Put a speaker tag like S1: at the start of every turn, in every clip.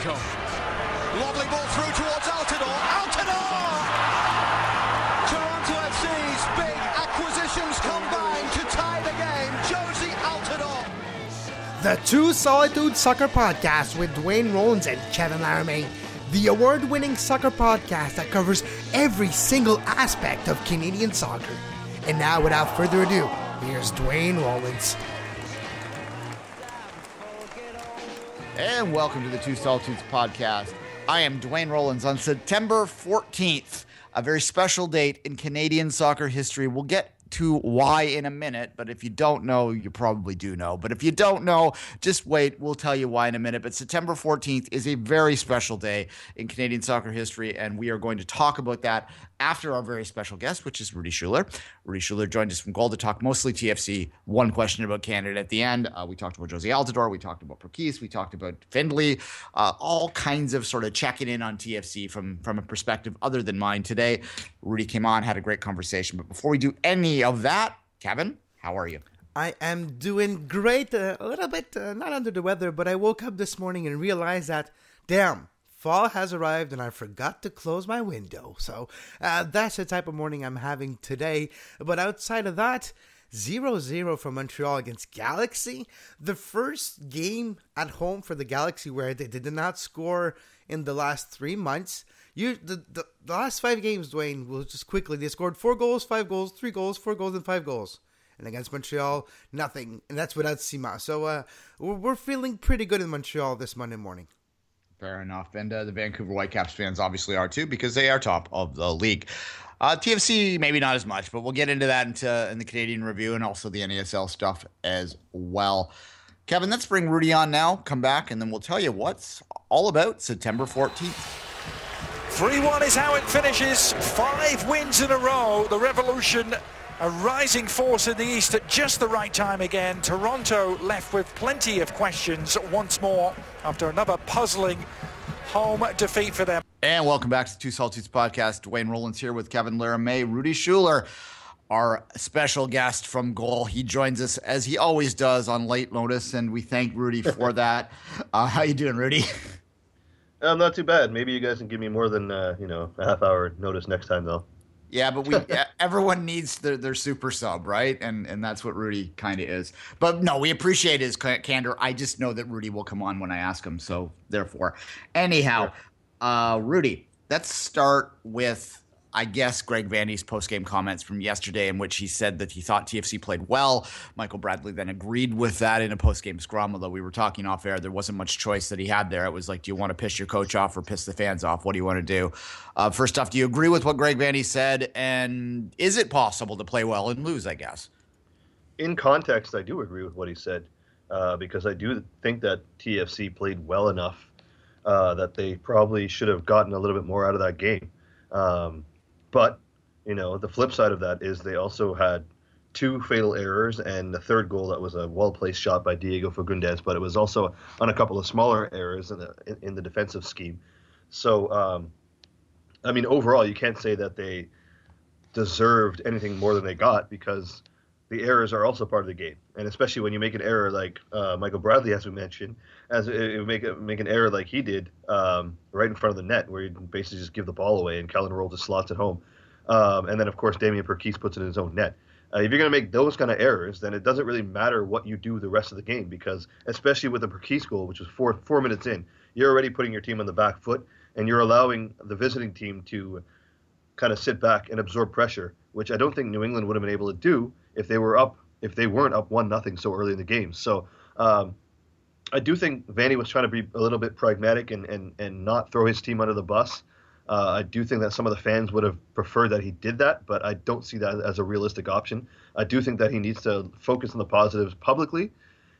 S1: Here's
S2: Lovely ball through towards Altidore. Altidore! Toronto FC's big acquisitions combine to tie the game. Jozy Altidore.
S3: The Two Solitude Soccer Podcast with Duane Rollins and Kevin Laramee. The award winning soccer podcast that covers every single aspect of Canadian soccer. And now, without further ado, here's Duane Rollins.
S4: And welcome to the Two Solitudes podcast. I am Duane Rollins on September 14th, a very special date in Canadian soccer history. We'll get to why in a minute, but if you don't know, you probably do know. But if you don't know, just wait. We'll tell you why in a minute. But September 14th is a very special day in Canadian soccer history, and we are going to talk about that after our very special guest, which is Rudi Schuller. Rudi Schuller joined us from Goal to talk mostly TFC. One question about Canada at the end. Uh, we talked about Jozy Altidore. We talked about Perquis. We talked about Findley. Uh, all kinds of sort of checking in on TFC from, from a perspective other than mine today. Rudi came on, had a great conversation. But before we do any of that, Kevin, how are you?
S3: I am doing great. Uh, a little bit uh, not under the weather, but I woke up this morning and realized that, damn, fall has arrived and I forgot to close my window. So uh, that's the type of morning I'm having today. But outside of that, 0 0 from Montreal against Galaxy. The first game at home for the Galaxy where they did not score in the last three months. You the, the, the last five games, Duane, will just quickly they scored four goals, five goals, three goals, four goals, and five goals. And against Montreal, nothing, and that's without Sima. So uh, we're, we're feeling pretty good in Montreal this Monday morning.
S4: Fair enough. And uh, the Vancouver Whitecaps fans obviously are too because they are top of the league. Uh, TFC, maybe not as much, but we'll get into that into, in the Canadian review and also the NASL stuff as well. Kevin, let's bring Rudi on now. Come back, and then we'll tell you what's all about September 14th.
S5: 3 1 is how it finishes. Five wins in a row. The Revolution a rising force in the East at just the right time again. Toronto left with plenty of questions once more after another puzzling home defeat for them.
S4: And welcome back to the Two Solitudes podcast. Duane Rollins here with Kevin Laramee, Rudi Schuller, our special guest from Goal. He joins us as he always does on late notice, and we thank Rudi for that. Uh, how you doing, Rudi?
S6: I'm not too bad. Maybe you guys can give me more than uh, you know a half hour notice next time, though.
S4: Yeah, but we everyone needs their, their super sub, right? And and that's what Rudi kind of is. But no, we appreciate his candor. I just know that Rudi will come on when I ask him. So therefore, anyhow, uh, Rudi, let's start with I guess Greg Vanney's post-game comments from yesterday, in which he said that he thought TFC played well. Michael Bradley then agreed with that in a post-game scrum. Although we were talking off air, there wasn't much choice that he had there. It was like, do you want to piss your coach off or piss the fans off? What do you want to do? Uh, first off, do you agree with what Greg Vanney said? And is it possible to play well and lose? I guess.
S6: In context, I do agree with what he said uh, because I do think that TFC played well enough uh, that they probably should have gotten a little bit more out of that game. Um, but you know, the flip side of that is they also had two fatal errors and the third goal that was a well placed shot by Diego Fagundez, but it was also on a couple of smaller errors in the in the defensive scheme. So, um, I mean, overall, you can't say that they deserved anything more than they got because the errors are also part of the game, and especially when you make an error like uh, Michael Bradley, as we mentioned, as it, make a, make an error like he did um, right in front of the net, where he basically just give the ball away and Kelyn Rowe just slots it home, um, and then of course Damien Perquis puts it in his own net. Uh, if you're going to make those kind of errors, then it doesn't really matter what you do the rest of the game because, especially with the Perquis goal, which was four four minutes in, you're already putting your team on the back foot, and you're allowing the visiting team to kind of sit back and absorb pressure, which I don't think New England would have been able to do if they were up if they weren't up one nothing so early in the game. So um, I do think Vanney was trying to be a little bit pragmatic and and and not throw his team under the bus. Uh, I do think that some of the fans would have preferred that he did that, but I don't see that as a realistic option. I do think that he needs to focus on the positives publicly,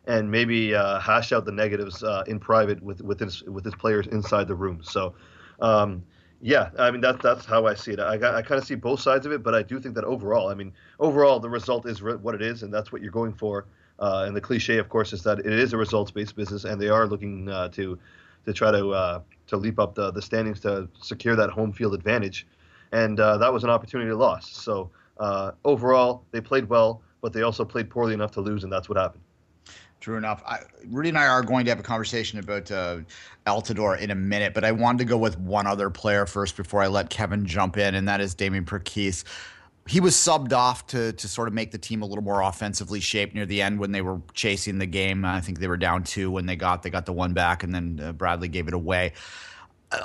S6: and maybe uh, hash out the negatives uh, in private with with his with his players inside the room. So. Um, yeah, I mean that's that's how I see it. I I kind of see both sides of it, but I do think that overall, I mean, overall the result is what it is, and that's what you're going for. Uh, and the cliche, of course, is that it is a results-based business, and they are looking uh, to to try to uh, to leap up the, the standings to secure that home field advantage. And uh, that was an opportunity lost. So uh, overall, they played well, but they also played poorly enough to lose, and that's what happened.
S4: True enough. I, Rudi and I are going to have a conversation about uh, Altidore in a minute, but I wanted to go with one other player first before I let Kevin jump in, and that is Damien Perquis. He was subbed off to to sort of make the team a little more offensively shaped near the end when they were chasing the game. I think they were down two when they got they got the one back, and then uh, Bradley gave it away.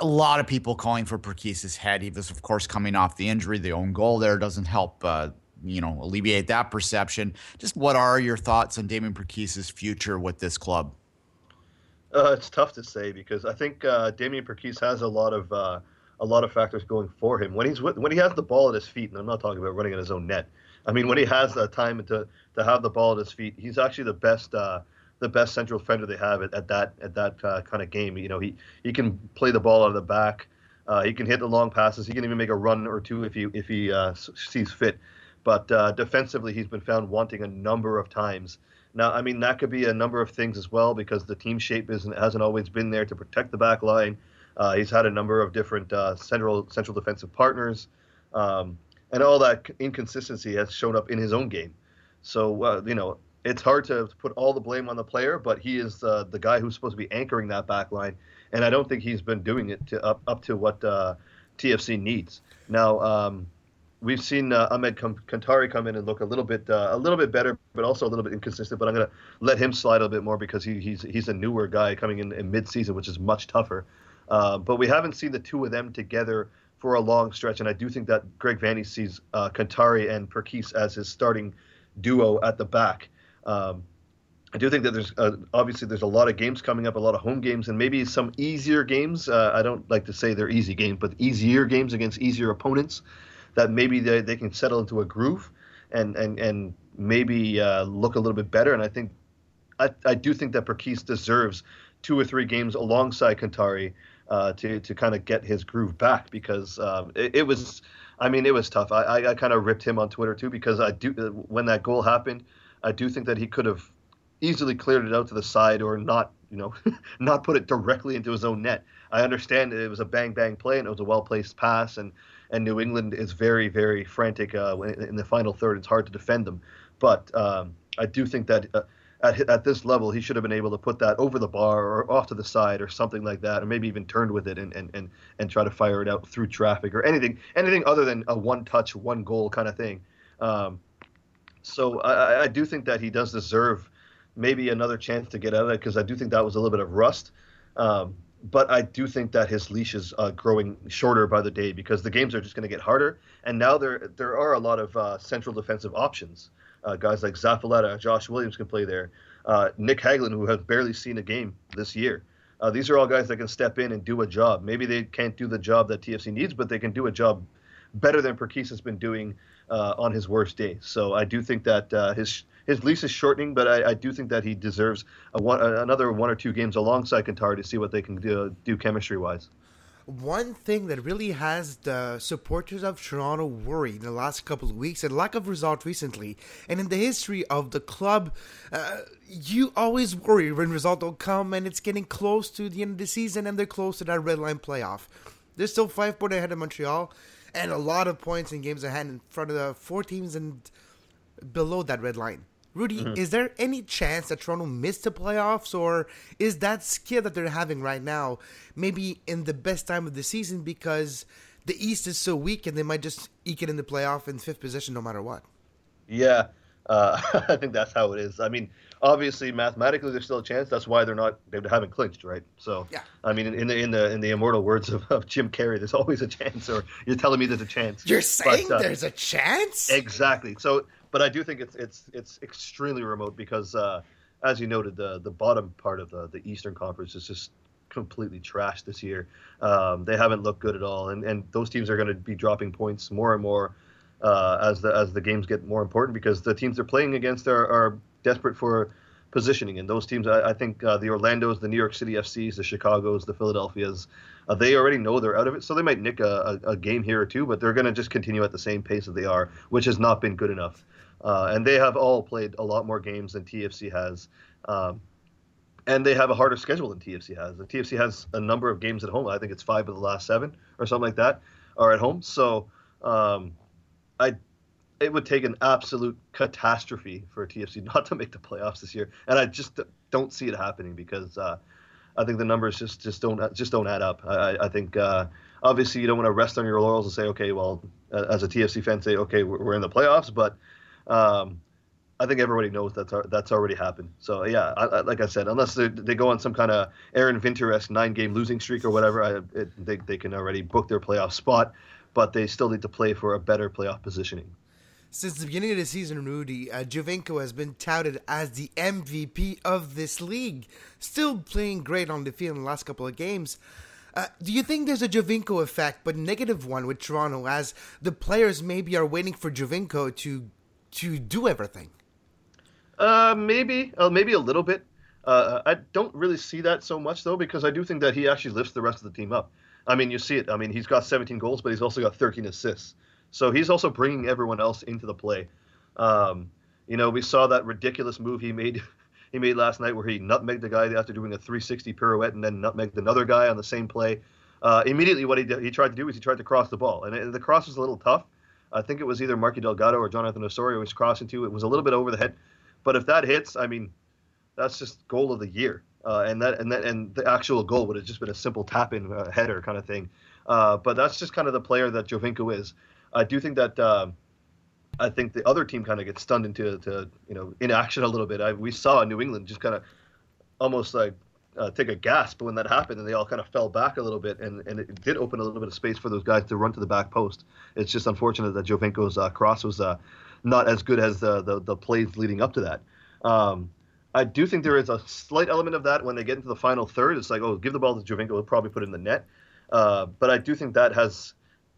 S4: A lot of people calling for Perquis's head. He was, of course, coming off the injury. The own goal there doesn't help. Uh, you know alleviate that perception. Just what are your thoughts on Damien Perquis's future with this club?
S6: Uh, it's tough to say because I think uh, Damien Perquis has a lot of uh, a lot of factors going for him when he's with, when he has the ball at his feet, and I'm not talking about running in his own net. I mean, when he has the time to to have the ball at his feet, he's actually the best uh, the best central defender they have at, at that at that uh, kind of game. You know, he he can play the ball out of the back. Uh, he can hit the long passes. He can even make a run or two if he if he uh, sees fit. But uh, defensively, he's been found wanting a number of times. Now, I mean, that could be a number of things as well because the team shape isn't, hasn't always been there to protect the back line. Uh, he's had a number of different uh, central central defensive partners, um, and all that inconsistency has shown up in his own game. So, uh, you know, it's hard to put all the blame on the player, but he is uh, the guy who's supposed to be anchoring that back line, and I don't think he's been doing it to up up to what uh, TFC needs. Now, um, we've seen uh, Ahmed Kantari come in and look a little bit uh, a little bit better, but also a little bit inconsistent. But I'm going to let him slide a little bit more because he, he's he's a newer guy coming in in mid-season, which is much tougher. Uh, but we haven't seen the two of them together for a long stretch, and I do think that Greg Vanney sees uh, Kantari and Perquis as his starting duo at the back. Um, I do think that there's uh, obviously there's a lot of games coming up, a lot of home games, and maybe some easier games. Uh, I don't like to say they're easy games, but easier games against easier opponents that maybe they, they can settle into a groove and and and maybe uh, look a little bit better. And I think I, I do think that Perquis deserves two or three games alongside Kantari uh, to to kind of get his groove back because um, it, it, was. I mean, it was tough. I, I, I kind of ripped him on Twitter too because I do when that goal happened, I do think that he could have easily cleared it out to the side or not, you know, not put it directly into his own net. I understand it was a bang bang play and it was a well placed pass and and New England is very, very frantic uh, in the final third. It's hard to defend them, but um, I do think that uh, at at this level, he should have been able to put that over the bar or off to the side or something like that, or maybe even turned with it and and and, and try to fire it out through traffic or anything anything other than a one touch, one goal kind of thing. Um, so I, I do think that he does deserve maybe another chance to get out of it because I do think that was a little bit of rust. Um, but I do think that his leash is uh, growing shorter by the day because the games are just going to get harder. And now there there are a lot of uh, central defensive options. Uh, guys like Zavaleta, Josh Williams can play there. Uh, Nick Hagglund, who has barely seen a game this year. Uh, these are all guys that can step in and do a job. Maybe they can't do the job that TFC needs, but they can do a job better than Perquis has been doing uh, on his worst day. So I do think that his his lease is shortening, but I, I do think that he deserves one, another one or two games alongside Kantari to see what they can do, do chemistry wise.
S3: One thing that really has the supporters of Toronto worried in the last couple of weeks and lack of result recently, and in the history of the club, uh, you always worry when result don't come and it's getting close to the end of the season and they're close to that red line playoff. They're still five points ahead of Montreal and a lot of points in games ahead in front of the four teams and below that red line. Rudi, mm-hmm. is there any chance that Toronto missed the playoffs, or is that skill that they're having right now maybe in the best time of the season because the East is so weak and they might just eke it in the playoff in fifth position no matter what?
S6: Yeah, uh, I think that's how it is. I mean, obviously, mathematically, there's still a chance. That's why they're not they haven't clinched, right? So,
S3: yeah.
S6: I mean, in the in the in the immortal words of, of Jim Carrey, there's always a chance. Or you're telling me there's a chance.
S3: You're saying but, uh, there's a chance?
S6: Exactly. So but I do think it's it's it's extremely remote because, uh, as you noted, the the bottom part of the the Eastern Conference is just completely trashed this year. Um, they haven't looked good at all, and and those teams are going to be dropping points more and more uh, as the as the games get more important because the teams they're playing against are, are desperate for positioning, and those teams, I, I think uh, the Orlando's, the New York City FCs, the Chicago's, the Philadelphia's, uh, they already know they're out of it, so they might nick a, a, a game here or two, but they're going to just continue at the same pace that they are, which has not been good enough. Uh, and they have all played a lot more games than TFC has. Um, and they have a harder schedule than TFC has. The TFC has a number of games at home. I think it's five of the last seven or something like that are at home. So um, I it would take an absolute catastrophe for TFC not to make the playoffs this year, and I just don't see it happening because uh, I think the numbers just just don't just don't add up. I, I think uh, obviously you don't want to rest on your laurels and say, okay, well, as a TFC fan, say, okay, we're in the playoffs, but um, I think everybody knows that's that's already happened. So yeah, I, I, like I said, unless they, go on some kind of Aaron Winter-esque nine-game losing streak or whatever, I, it, they they can already book their playoff spot, but they still need to play for a better playoff positioning.
S3: Since the beginning of the season, Rudi, uh, Giovinco has been touted as the MVP of this league. Still playing great on the field in the last couple of games. Uh, do you think there's a Giovinco effect, but negative one with Toronto, as the players maybe are waiting for Giovinco to to do everything?
S6: Uh, maybe, uh, maybe a little bit. Uh, I don't really see that so much though, because I do think that he actually lifts the rest of the team up. I mean, you see it. I mean, he's got 17 goals, but he's also got 13 assists. So he's also bringing everyone else into the play. Um, you know, we saw that ridiculous move he made. He made last night where he nutmegged the guy after doing a 360 pirouette and then nutmegged another guy on the same play. Uh, immediately, what he did, he tried to do was he tried to cross the ball, and the cross was a little tough. I think it was either Marky Delgado or Jonathan Osorio was crossing to. It was a little bit over the head, but if that hits, I mean, that's just goal of the year. Uh, and that and that and the actual goal would have just been a simple tap in uh, header kind of thing. Uh, but that's just kind of the player that Giovinco is. I do think that uh, I think the other team kind of gets stunned into to, you know inaction a little bit. I, we saw New England just kind of almost like uh, take a gasp when that happened, and they all kind of fell back a little bit, and, and it did open a little bit of space for those guys to run to the back post. It's just unfortunate that Giovinco's uh, cross was uh, not as good as the, the, the plays leading up to that. Um, I do think there is a slight element of that when they get into the final third. It's like, oh, give the ball to Giovinco, he'll probably put it in the net. Uh, but I do think that has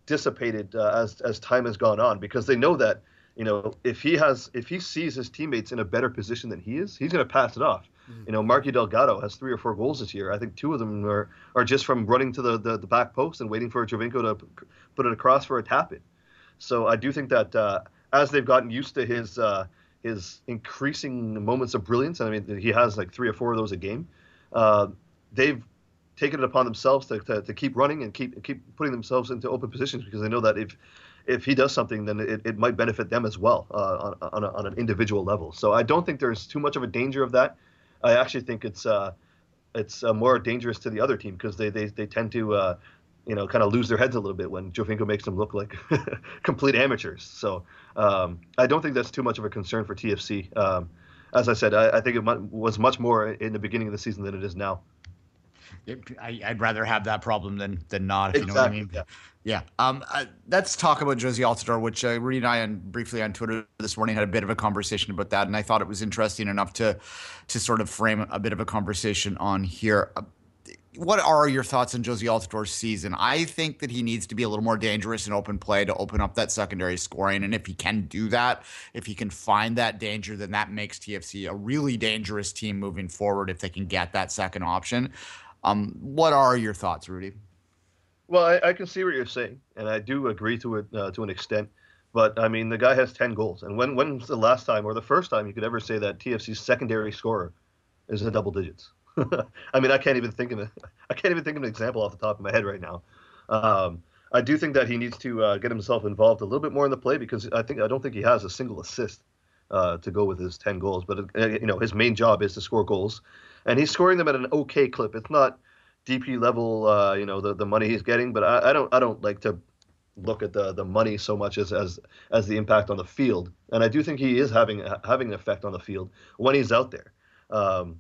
S6: dissipated uh, as as time has gone on because they know that you know if he has if he sees his teammates in a better position than he is, he's going to pass it off. Mm-hmm. You know, Marky Delgado has three or four goals this year. I think two of them are are just from running to the the, the back post and waiting for Giovinco to put it across for a tap in. So I do think that uh, as they've gotten used to his uh, his increasing moments of brilliance, and I mean he has like three or four of those a game. Uh, they've taken it upon themselves to, to, to, keep running and keep keep putting themselves into open positions because they know that if if he does something, then it, it might benefit them as well uh, on on, a, on, an individual level. So I don't think there's too much of a danger of that. I actually think it's uh, it's uh, more dangerous to the other team because they, they they tend to uh, you know kind of lose their heads a little bit when Giovinco makes them look like complete amateurs. So um, I don't think that's too much of a concern for TFC. Um, as I said, I, I think it was much more in the beginning of the season than it is now.
S4: I, would rather have that problem than than not. If exactly, you know what I mean. Yeah. yeah. Um. Uh, let's talk about Jozy Altidore, which uh, Rudi and I, on, briefly on Twitter this morning, had a bit of a conversation about that, and I thought it was interesting enough to to sort of frame a bit of a conversation on here. Uh, what are your thoughts on Jozy Altidore's season? I think that he needs to be a little more dangerous in open play to open up that secondary scoring. And if he can do that, if he can find that danger, then that makes TFC a really dangerous team moving forward if they can get that second option. Um, what are your thoughts, Rudi?
S6: Well, I, I, can see what you're saying, and I do agree to it uh, to an extent. But I mean, the guy has ten goals, and when when's the last time or the first time you could ever say that TFC's secondary scorer is in double digits? I mean, I can't even think of it. I can't even think of an example off the top of my head right now. Um, I do think that he needs to uh, get himself involved a little bit more in the play because I think I don't think he has a single assist uh, to go with his ten goals. But uh, you know, his main job is to score goals, and he's scoring them at an okay clip. It's not DP level, uh, you know, the, the money he's getting, but I, I don't I don't like to look at the the money so much as as as the impact on the field. And I do think he is having having an effect on the field when he's out there. Um,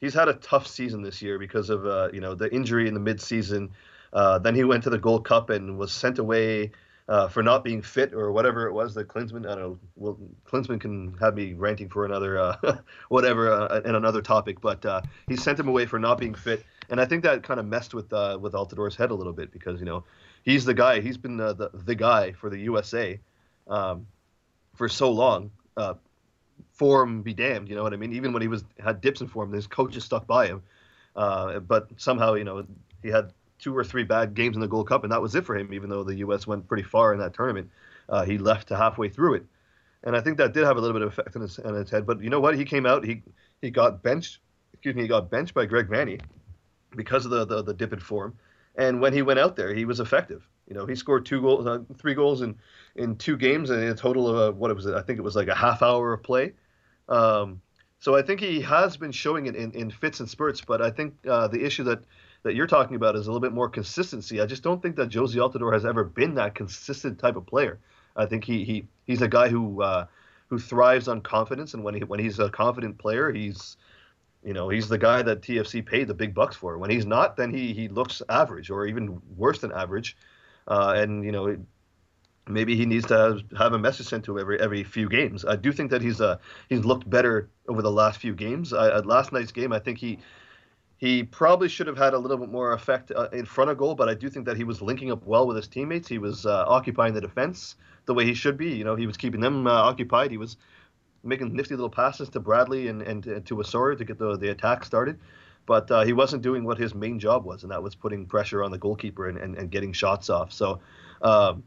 S6: he's had a tough season this year because of uh, you know the injury in the midseason. Uh, then he went to the Gold Cup and was sent away uh, for not being fit or whatever it was that Klinsmann. I don't know. Well, Klinsmann can have me ranting for another uh, whatever uh, in another topic, but uh, he sent him away for not being fit, and I think that kind of messed with uh, with Altidore's head a little bit because you know he's the guy. He's been the the, the guy for the USA um, for so long. Uh, form be damned, you know what I mean. Even when he was had dips in form, his coaches stuck by him. Uh, but somehow, you know, he had two or three bad games in the Gold Cup, and that was it for him. Even though the U.S. went pretty far in that tournament, uh, he left to halfway through it, and I think that did have a little bit of effect on his, on his head. But you know what? He came out. He he got benched. Excuse me. He got benched by Greg Vanney because of the the, the dip in form, and when he went out there, he was effective. You know, he scored two goals, uh, three goals in in two games, and a total of uh, what was it? I think it was like a half hour of play. Um, so I think he has been showing it in, in fits and spurts, but I think uh, the issue that that you're talking about is a little bit more consistency. I just don't think that Jozy Altidore has ever been that consistent type of player. I think he, he he's a guy who uh, who thrives on confidence, and when he when he's a confident player, he's you know he's the guy that TFC paid the big bucks for. When he's not, then he he looks average or even worse than average, uh, and you know. Maybe he needs to have, have a message sent to him every every few games. I do think that he's uh he's looked better over the last few games. I, at last night's game, I think he he probably should have had a little bit more effect uh, in front of goal, but I do think that he was linking up well with his teammates. He was uh, occupying the defense the way he should be. You know, he was keeping them uh, occupied. He was making nifty little passes to Bradley and, and to, to Osorio to get the, the attack started. But uh, he wasn't doing what his main job was, and that was putting pressure on the goalkeeper and, and, and getting shots off. So um,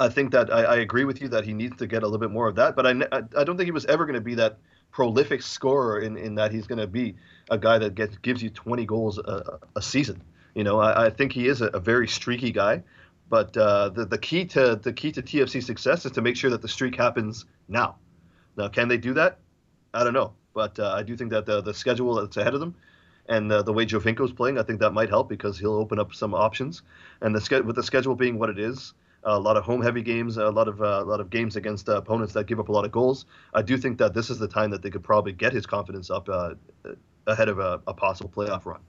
S6: I think that I, I, agree with you that he needs to get a little bit more of that. But I, I don't think he was ever going to be that prolific scorer in, in that he's going to be a guy that gets gives you 20 goals a, a season. You know, I, I think he is a, a, very streaky guy. But uh, the the key to the key to TFC success is to make sure that the streak happens now. Now, can they do that? I don't know, but uh, I do think that the the schedule that's ahead of them and uh, the way Giovinco's playing, I think that might help because he'll open up some options. And the with the schedule being what it is, a lot of home heavy games, a lot of uh, a lot of games against uh, opponents that give up a lot of goals. I do think that this is the time that they could probably get his confidence up uh, ahead of a, a possible playoff run.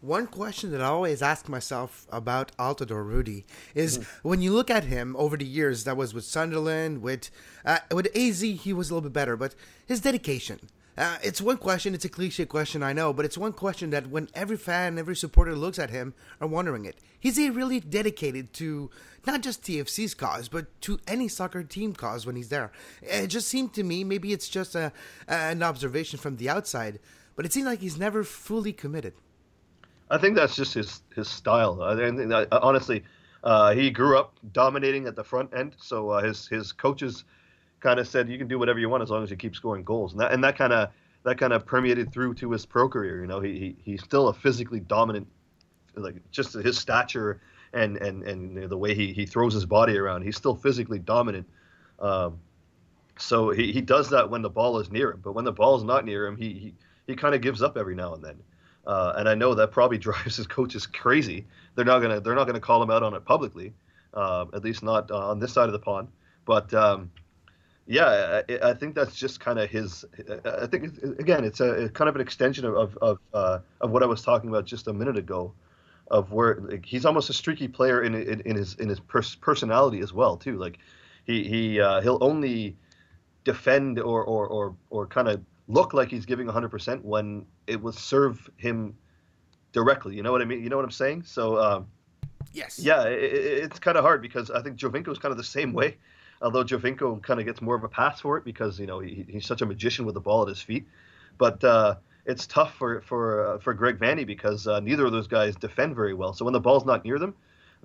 S3: One question that I always ask myself about Altidore Rudi is mm-hmm. when you look at him over the years, that was with Sunderland, with uh, with AZ, he was a little bit better, but his dedication. Uh, it's one question. It's a cliche question, I know, but it's one question that when every fan, every supporter looks at him, are wondering it. Is he really dedicated to not just TFC's cause, but to any soccer team cause when he's there? It just seemed to me, maybe it's just a, an observation from the outside, but it seemed like he's never fully committed.
S6: I think that's just his his style. And uh, honestly, uh, he grew up dominating at the front end, so uh, his his coaches kind of said you can do whatever you want as long as you keep scoring goals, and that and that kind of that kind of permeated through to his pro career. You know, he, he he's still a physically dominant, like just his stature and and and the way he he throws his body around. He's still physically dominant. Um, so he, he does that when the ball is near him, but when the ball is not near him, he he, he kind of gives up every now and then. Uh, and I know that probably drives his coaches crazy. They're not gonna they're not gonna call him out on it publicly, uh, at least not uh, on this side of the pond. But um, yeah, I, I, think that's just kind of his. I think again, it's a kind of an extension of of of, uh, of, what I was talking about just a minute ago, of where like, he's almost a streaky player in in, in his in his pers- personality as well too. Like he he uh, he'll only defend or or or, or kind of look like he's giving 100% when it will serve him directly. You know what I mean? You know what I'm saying? So, um,
S3: yes.
S6: Yeah, it, it's kind of hard because I think Giovinco is kind of the same way. Although Giovinco kind of gets more of a pass for it because you know he, he's such a magician with the ball at his feet, but uh, it's tough for for uh, for Greg Vanney because uh, neither of those guys defend very well. So when the ball's not near them,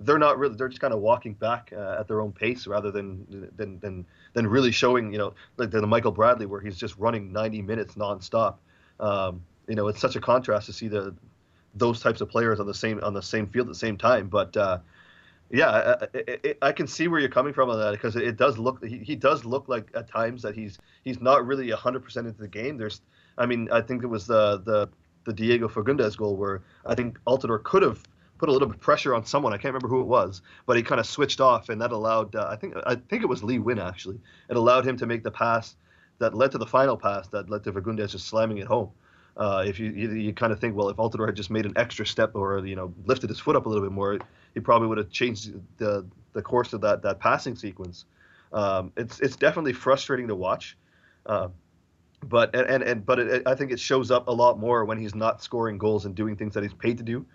S6: they're not really they're just kind of walking back uh, at their own pace rather than than than than really showing you know like the Michael Bradley where he's just running 90 minutes nonstop. Um, you know, it's such a contrast to see the those types of players on the same on the same field at the same time. But uh, yeah, I, I, I, can see where you're coming from on that because it, does look he, he does look like at times that he's he's not really 100 percent into the game. There's, I mean, I think it was the the the Diego Fagundez goal where I think Altidore could have put a little bit of pressure on someone. I can't remember who it was, but he kind of switched off, and that allowed uh, I think I think it was Lee Nguyen actually. It allowed him to make the pass that led to the final pass that led to Fagundez just slamming it home. Uh, if you, you, you kind of think, well, if Altidore had just made an extra step or you know lifted his foot up a little bit more, he probably would have changed the the course of that that passing sequence. Um, it's it's definitely frustrating to watch. Uh, but and, and, and but it, I think it shows up a lot more when he's not scoring goals and doing things that he's paid to do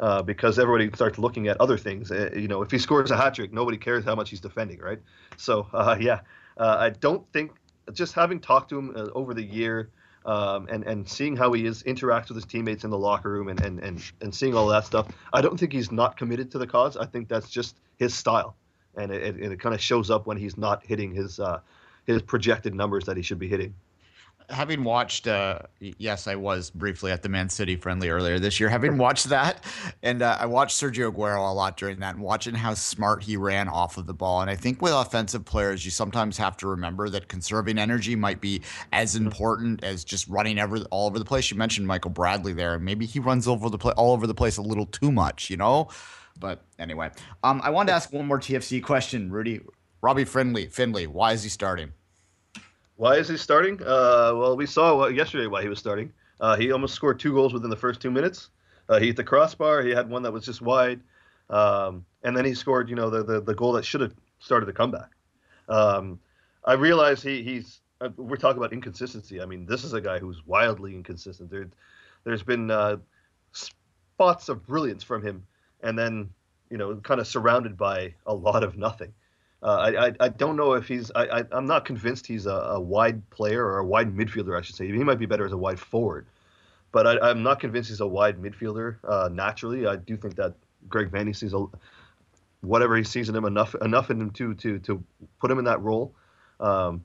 S6: uh, because everybody starts looking at other things. Uh, you know, if he scores a hat trick, nobody cares how much he's defending, right? So uh, yeah, uh, I don't think just having talked to him uh, over the year. Um, and and seeing how he is interacts with his teammates in the locker room and, and, and, and seeing all that stuff, I don't think he's not committed to the cause. I think that's just his style, and it, it, it kind of shows up when he's not hitting his uh, his projected numbers that he should be hitting.
S4: Having watched, uh, yes, I was briefly at the Man City friendly earlier this year. Having watched that, and uh, I watched Sergio Aguero a lot during that, and watching how smart he ran off of the ball. And I think with offensive players, you sometimes have to remember that conserving energy might be as important as just running ever all over the place. You mentioned Michael Bradley there, and maybe he runs over the play all over the place a little too much, you know. But anyway, um, I wanted to ask one more TFC question, Rudi. Robbie Findley, Findley, why is he starting?
S6: Why is he starting? Uh, well, we saw yesterday why he was starting. Uh, he almost scored two goals within the first two minutes. Uh, he hit the crossbar. He had one that was just wide, um, and then he scored. You know, the the, the goal that should have started the comeback. Um, I realize he he's. Uh, we're talking about inconsistency. I mean, this is a guy who's wildly inconsistent. There, there's been uh, spots of brilliance from him, and then you know, kind of surrounded by a lot of nothing. Uh, I, I don't know if he's. I, I am not convinced he's a, a, wide player or a wide midfielder. I should say he might be better as a wide forward, but I, am not convinced he's a wide midfielder uh, naturally. I do think that Greg Vanney sees a, whatever he sees in him enough enough in him to to to put him in that role. Um,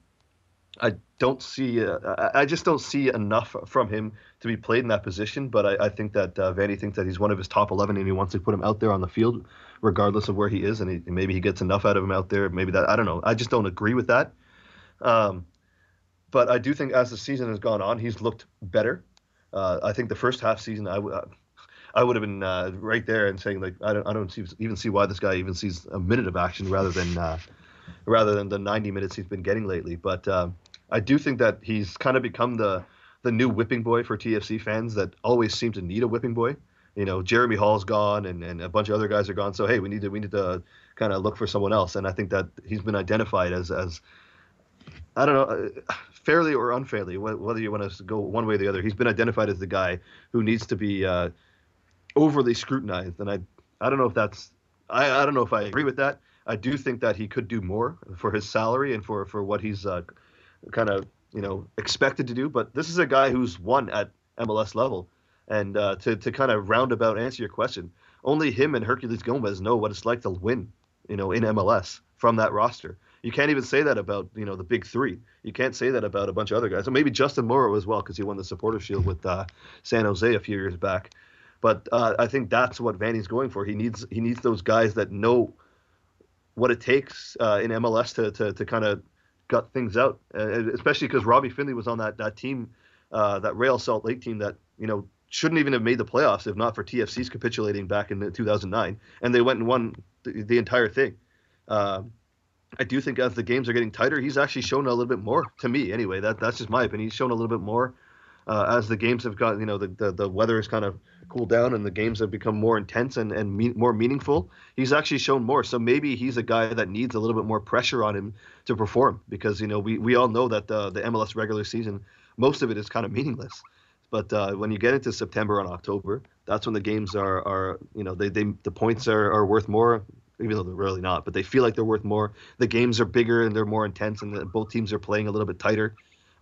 S6: I don't see. Uh, I just don't see enough from him to be played in that position. But I, I think that uh, Vanney thinks that he's one of his top 11, and he wants to put him out there on the field, regardless of where he is. And he, maybe he gets enough out of him out there. Maybe that I don't know. I just don't agree with that. Um, but I do think as the season has gone on, he's looked better. Uh, I think the first half season, I, uh, I would have been uh, right there and saying like I don't I don't see, even see why this guy even sees a minute of action rather than uh, rather than the 90 minutes he's been getting lately. But um, I do think that he's kind of become the the new whipping boy for TFC fans that always seem to need a whipping boy. You know, Jeremy Hall's gone and, and a bunch of other guys are gone. So hey, we need to we need to kind of look for someone else. And I think that he's been identified as as I don't know, uh, fairly or unfairly, whether you want to go one way or the other. He's been identified as the guy who needs to be uh, overly scrutinized. And I I don't know if that's I, I don't know if I agree with that. I do think that he could do more for his salary and for for what he's uh, kind of you know expected to do. But this is a guy who's won at MLS level, and uh, to to kind of roundabout answer your question, only him and Herculez Gomez know what it's like to win, you know, in MLS from that roster. You can't even say that about you know the big three. You can't say that about a bunch of other guys. And maybe Justin Morrow as well because he won the Supporter Shield with uh, San Jose a few years back. But uh, I think that's what Vanney's going for. He needs he needs those guys that know what it takes uh, in MLS to to, to kind of gut things out, uh, especially because Robbie Findley was on that that team, uh, that Real Salt Lake team that you know shouldn't even have made the playoffs if not for TFC's capitulating back in 2009, and they went and won the, the entire thing. Uh, I do think as the games are getting tighter, he's actually shown a little bit more to me. Anyway, that that's just my opinion. He's shown a little bit more uh, as the games have gotten. you know, the, the, the weather has kind of cooled down and the games have become more intense and, and me- more meaningful, he's actually shown more. So maybe he's a guy that needs a little bit more pressure on him to perform because, you know, we, we all know that the, the MLS regular season, most of it is kind of meaningless. But uh, when you get into September and October, that's when the games are, are you know, they, they the points are, are worth more, even though they're really not, but they feel like they're worth more. The games are bigger and they're more intense, and the, both teams are playing a little bit tighter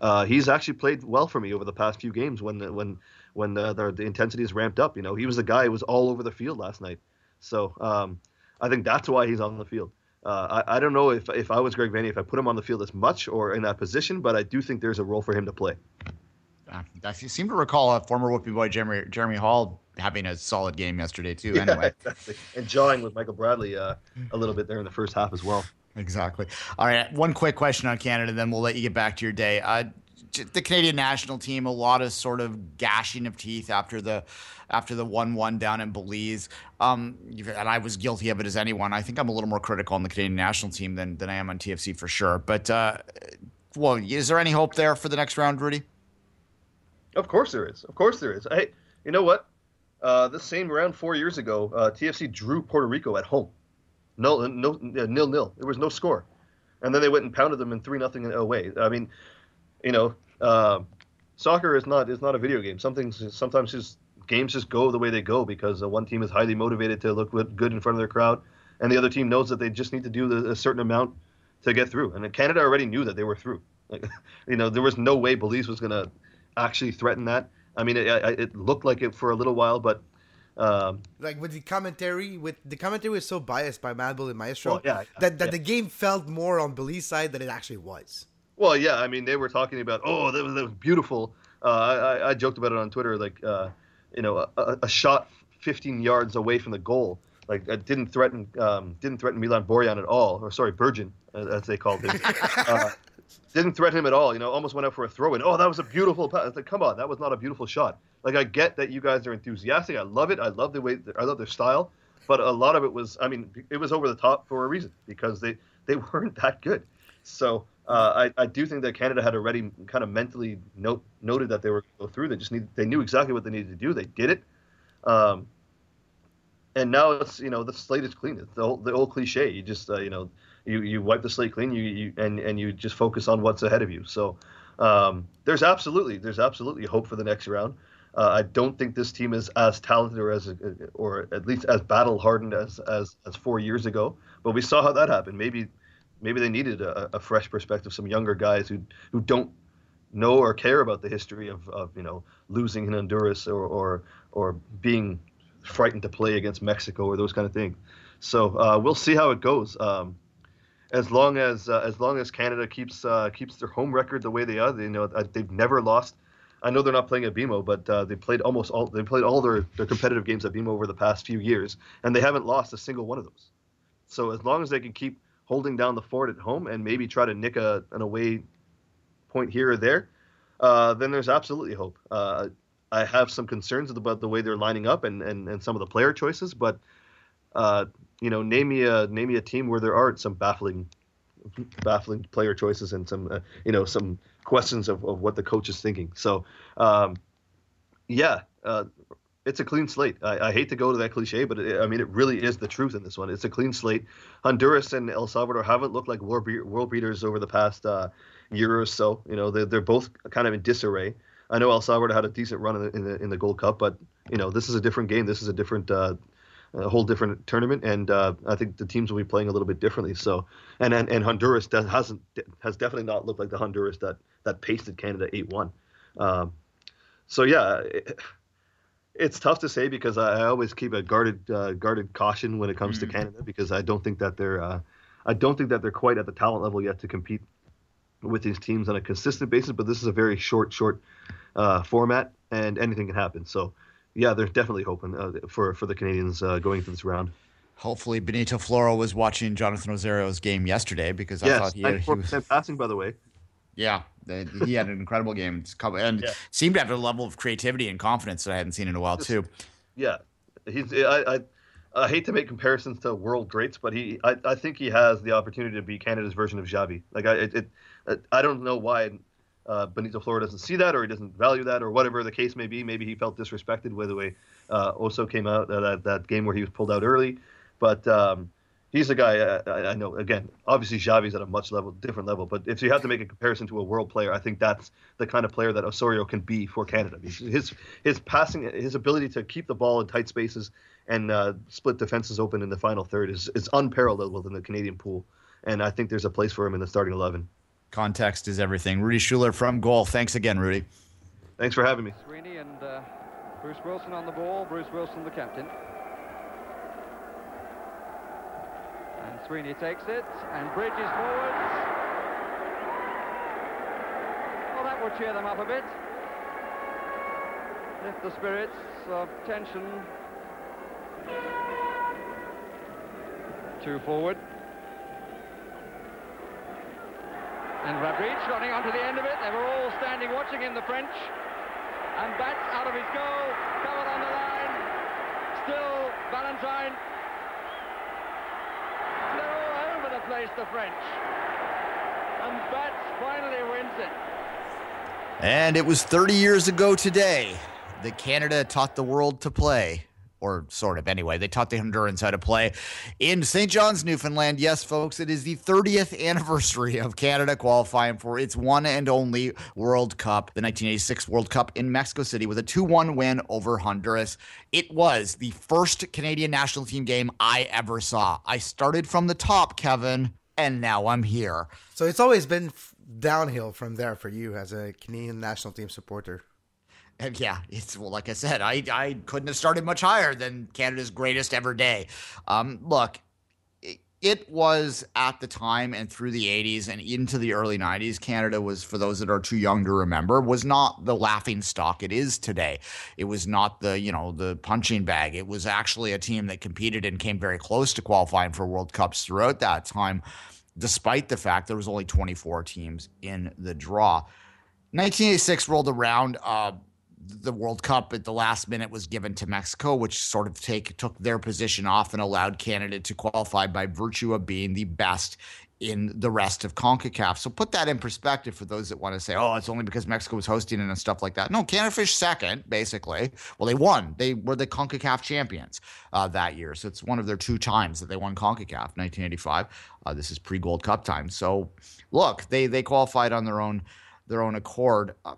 S6: uh, he's actually played well for me over the past few games when when when the, the, the intensity is ramped up. You know, he was the guy who was all over the field last night. So um, I think that's why he's on the field. Uh, I, I don't know if if I was Greg Vanney, if I put him on the field as much or in that position, but I do think there's a role for him to play.
S4: I seem to recall a former Whoopie boy Jeremy Jeremy Hall having a solid game yesterday too. Anyway,
S6: exactly. and jawing with Michael Bradley uh, a little bit there in the first half as well.
S4: Exactly. All right. One quick question on Canada, then we'll let you get back to your day. Uh, the Canadian national team, a lot of sort of gashing of teeth after the after the one one down in Belize. Um, and I was guilty of it as anyone. I think I'm a little more critical on the Canadian national team than than I am on TFC for sure. But uh, well, is there any hope there for the next round, Rudi?
S6: Of course there is. Of course there is. Hey, you know what? Uh, this same round four years ago, uh, TFC drew Puerto Rico at home. No, no, nil, nil. There was no score, and then they went and pounded them in three nothing away. I mean, you know, uh, soccer is not is not a video game. Something sometimes just games just go the way they go because uh, one team is highly motivated to look good in front of their crowd, and the other team knows that they just need to do the, a certain amount to get through. And Canada already knew that they were through. Like, you know, there was no way Belize was to actually threaten that. I mean, it, it, looked like it for a little while, but um,
S3: like with the commentary, with the commentary was so biased by Madball and Maestro
S6: well, yeah,
S3: that that
S6: yeah.
S3: the game felt more on Belize side than it actually was.
S6: Well, yeah, I mean, they were talking about, oh, that was, that was beautiful. Uh, I, I joked about it on Twitter, like, uh, you know, a, a, shot 15 yards away from the goal, like, uh, didn't threaten um, didn't threaten Milan Borjan at all, or sorry, Bergin, as they called him. Uh, didn't threaten him at all. You know, almost went out for a throw in. Oh, that was a beautiful pass. Like, come on, that was not a beautiful shot. Like, I get that you guys are enthusiastic. I love it. I love the way. I love their style. But a lot of it was, I mean, it was over the top for a reason because they they weren't that good. So uh, I, I do think that Canada had already kind of mentally note, noted that they were go through. They just need they knew exactly what they needed to do. They did it, um, and now it's you know the slate is clean. It's the old, the old cliche. You just uh, you know you, you wipe the slate clean. You, you and and you just focus on what's ahead of you. So um, there's absolutely there's absolutely hope for the next round. Uh, I don't think this team is as talented or as or at least as battle hardened as, as as four years ago. But we saw how that happened. Maybe maybe they needed a, a, fresh perspective, some younger guys who who don't know or care about the history of, of you know losing in Honduras or or or being frightened to play against Mexico or those kind of things. So uh, we'll see how it goes. Um, as long as uh, as long as Canada keeps uh, keeps their home record the way they are, they, you know they've never lost. I know they're not playing at BMO, but uh, they played almost all they played all their, their competitive games at BMO over the past few years, and they haven't lost a single one of those. So as long as they can keep holding down the fort at home and maybe try to nick a, an away point here or there, uh, then there's absolutely hope. Uh, I have some concerns about the way they're lining up and, and, and some of the player choices, but uh, you know, name me a name me a team where there aren't some baffling baffling player choices and some uh, you know some questions of, of what the coach is thinking. So um, yeah, uh, it's a clean slate. I, I, hate to go to that cliche, but it, I mean, it really is the truth in this one. It's a clean slate. Honduras and El Salvador haven't looked like world, world beaters over the past uh, year or so. You know, they're, they're both kind of in disarray. I know El Salvador had a decent run in the, in the, in the Gold Cup, but you know, this is a different game. This is a different, uh, a whole different tournament, and uh, I think the teams will be playing a little bit differently. So, and and, and Honduras does, hasn't has definitely not looked like the Honduras that that pasted Canada eight one. Um, so yeah. It, it's tough to say because I, always keep a guarded uh, guarded caution when it comes mm-hmm. to Canada because I don't think that they're uh, I don't think that they're quite at the talent level yet to compete with these teams on a consistent basis. But this is a very short short uh, format and anything can happen. So yeah, they're definitely hoping uh, for for the Canadians uh, going through this round.
S4: Hopefully, Benito Floro was watching Jonathan Osorio's game yesterday because I thought he, had, he
S6: was passing. By the way,
S4: yeah, he had an incredible game and yeah. seemed to have a level of creativity and confidence that I hadn't seen in a while too.
S6: Yeah, he's. I, I, I hate to make comparisons to world greats, but he. I, I think he has the opportunity to be Canada's version of Xavi. Like I, it, it I don't know why uh, Benito Floro doesn't see that, or he doesn't value that, or whatever the case may be. Maybe he felt disrespected with the way uh, Oso came out uh, that that game where he was pulled out early, but. Um, he's a guy uh, I, I, know. Again, obviously Xavi's at a much level, different level. But if you have to make a comparison to a world player, I think that's the kind of player that Osorio can be for Canada. His his passing, his ability to keep the ball in tight spaces and uh, split defenses open in the final third is is unparalleled within the Canadian pool. And I think there's a place for him in the starting eleven.
S4: Context is everything. Rudi Schuller from goal. Thanks again, Rudi.
S6: Thanks for having me.
S1: Sweeney and uh, Bruce Wilson on the ball. Bruce Wilson, the captain. And Sweeney takes it and bridges forwards. Well, that will cheer them up a bit. Lift the spirits of tension. Two forward. And Rabridge running onto the end of it. They were all standing watching him, the French. And Bats out of his goal, covered on the line. Still Valentine no over the place, the French. And Bats finally wins it.
S4: And it was 30 years ago today that Canada taught the world to play or sort of anyway. They taught the Hondurans how to play in St. John's, Newfoundland. Yes, folks, it is the 30th anniversary of Canada qualifying for its one and only World Cup, the 1986 World Cup in Mexico City, with a 2 1 win over Honduras. It was the first Canadian national team game I ever saw. I started from the top, Kevin, and now I'm here.
S3: So it's always been downhill from there for you as a Canadian national team supporter.
S4: And yeah, it's well, like I said, I I couldn't have started much higher than Canada's greatest ever day. Um, look, it was at the time and through the 80s and into the early 90s canada was for those that are too young to remember was not the laughing stock it is today. It was not the you know the punching bag. It was actually a team that competed and came very close to qualifying for world cups throughout that time despite the fact there was only 24 teams in the draw. 1986 rolled around uh, the World Cup at the last minute was given to Mexico, which sort of take took their position off and allowed Canada to qualify by virtue of being the best in the rest of CONCACAF. So put that in perspective for those that want to say, oh, it's only because Mexico was hosting it and stuff like that. No, Canada finished second, basically. Well, they won. They were the CONCACAF champions uh, that year. So it's one of their two times that they won CONCACAF, 1985. Uh, this is pre-Gold Cup time. So look, they they qualified on their own their own accord. Uh,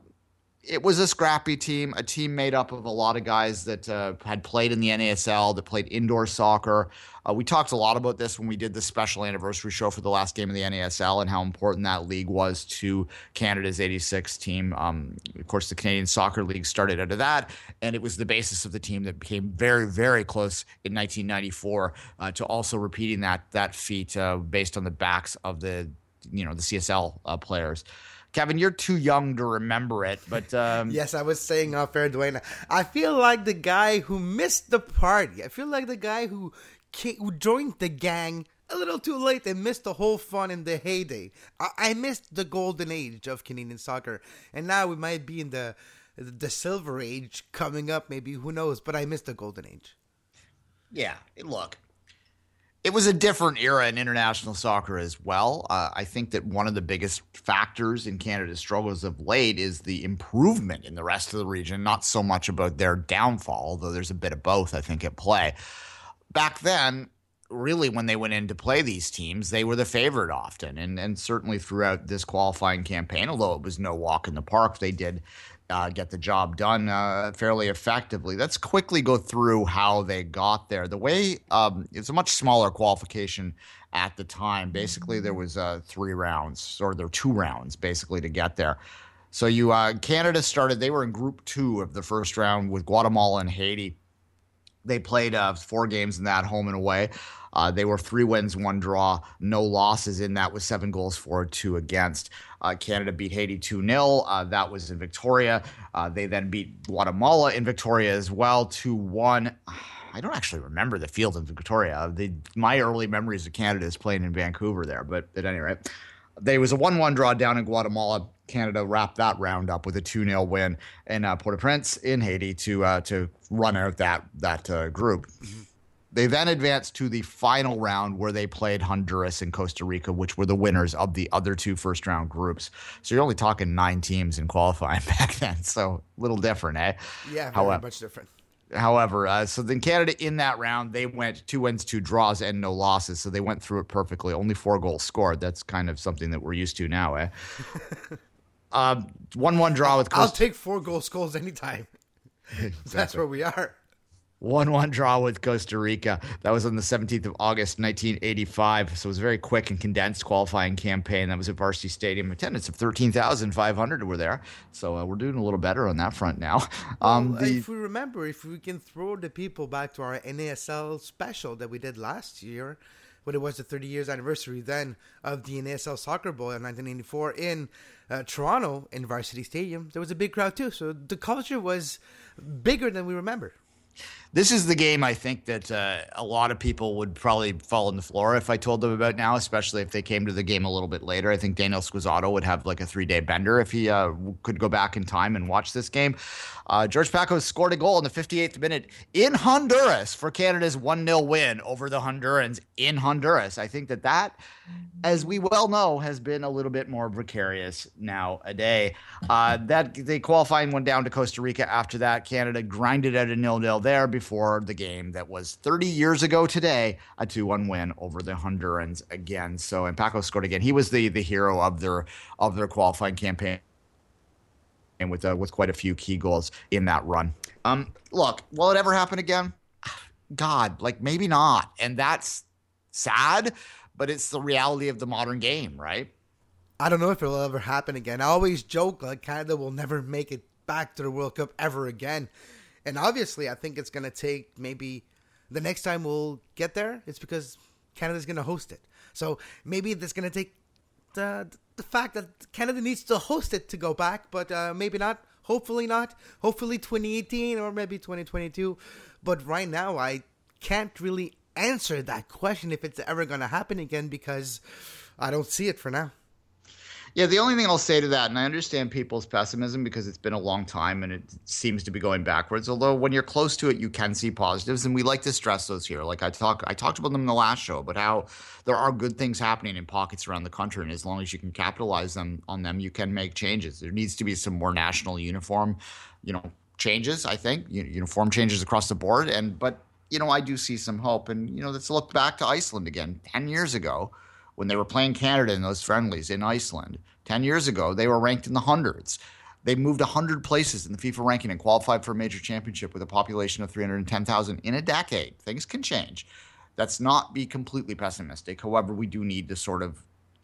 S4: it was a scrappy team, a team made up of a lot of guys that uh, had played in the NASL, that played indoor soccer. Uh, we talked a lot about this when we did the special anniversary show for the last game of the NASL and how important that league was to Canada's 86 team. Um, of course, the Canadian Soccer League started out of that, and it was the basis of the team that became very, very close in 1994 uh, to also repeating that that feat uh, based on the backs of the you know the CSL uh, players. Kevin, you're too young to remember it, but um,
S3: yes, I was saying off fair, Duane. I feel like the guy who missed the party. I feel like the guy who came, who joined the gang a little too late and missed the whole fun in the heyday. I, I missed the golden age of Canadian soccer, and now we might be in the the silver age coming up. Maybe who knows? But I missed the golden age.
S4: Yeah, look, it was a different era in international soccer as well. Uh, I think that one of the biggest factors in Canada's struggles of late is the improvement in the rest of the region, not so much about their downfall, although there's a bit of both, I think, at play. Back then, really, when they went in to play these teams, they were the favorite often. And, and certainly throughout this qualifying campaign, although it was no walk in the park, they did uh, get the job done uh, fairly effectively. Let's quickly go through how they got there. The way um, it's a much smaller qualification at the time. Basically, there was uh, three rounds, or there were two rounds basically to get there. So you uh, Canada started. They were in Group Two of the first round with Guatemala and Haiti. They played uh, four games in that, home and away. Uh, they were three wins, one draw, no losses in that with seven goals for, two against. Uh, Canada beat Haiti 2 0. Uh, that was in Victoria. Uh, they then beat Guatemala in Victoria as well, 2 1. I don't actually remember the field in Victoria. The, my early memories of Canada is playing in Vancouver there, but at any rate, there was a 1 1 draw down in Guatemala. Canada wrapped that round up with a 2 0 win in uh, Port au Prince in Haiti to, uh, to run out that, that group. They then advanced to the final round where they played Honduras and Costa Rica, which were the winners of the other two first round groups. So you're only talking nine teams in qualifying back then. So a little different, eh?
S3: Yeah, very However, much different.
S4: However, uh, so then Canada in that round, they went two wins, two draws, and no losses. So they went through it perfectly. Only four goals scored. That's kind of something that we're used to now, eh? um, one one draw with.
S3: Costa- I'll take four goal scores anytime. exactly. That's where we are.
S4: 1 1 draw with Costa Rica. That was on the 17th of August, 1985. So it was a very quick and condensed qualifying campaign. That was at Varsity Stadium. Attendance of 13,500 were there. So uh, we're doing a little better on that front now.
S3: Um, well, the, if we remember, if we can throw the people back to our NASL special that we did last year, when it was the 30 years anniversary then of the NASL Soccer Bowl in 1984 in uh, Toronto in Varsity Stadium, there was a big crowd too. So the culture was bigger than we remember
S4: this is the game I think that uh, a lot of people would probably fall on the floor if I told them about now, especially if they came to the game a little bit later. I think Daniel Squizzato would have like a three day bender if he uh, could go back in time and watch this game. Uh, George Pakos scored a goal in the 58th minute in Honduras for Canada's 1 0 win over the Hondurans in Honduras. I think that that, as we well know, has been a little bit more precarious now a day. Uh, that they qualifying one down to Costa Rica after that. Canada grinded out a nil nil there before the game that was 30 years ago today, a 2 1 win over the Hondurans again. So, and Paco scored again. He was the, the hero of their, of their qualifying campaign and with uh, with quite a few key goals in that run. Um, look, will it ever happen again? God, like maybe not, and that's sad, but it's the reality of the modern game, right?
S3: I don't know if it'll ever happen again. I always joke like Canada will never make it back to the World Cup ever again, and obviously, I think it's going to take maybe the next time we'll get there. It's because Canada's going to host it. So maybe that's going to take the the fact that Canada needs to host it to go back, but uh, maybe not. Hopefully not. Hopefully 2018 or maybe 2022. But right now, I can't really answer that question if it's ever going to happen again because I don't see it for now.
S4: Yeah, the only thing I'll say to that, and I understand people's pessimism because it's been a long time and it seems to be going backwards. Although when you're close to it, you can see positives, and we like to stress those here. Like I talk, I talked about them in the last show, but how there are good things happening in pockets around the country, and as long as you can capitalize them on them, you can make changes. There needs to be some more national uniform, you know, changes. I think uniform changes across the board, and but you know, I do see some hope. And you know, let's look back to Iceland again, ten years ago when they were playing Canada in those friendlies in Iceland 10 years ago, they were ranked in the hundreds. They moved 100 places in the FIFA ranking and qualified for a major championship with a population of 310,000 in a decade. Things can change. That's not be completely pessimistic. However, we do need to sort of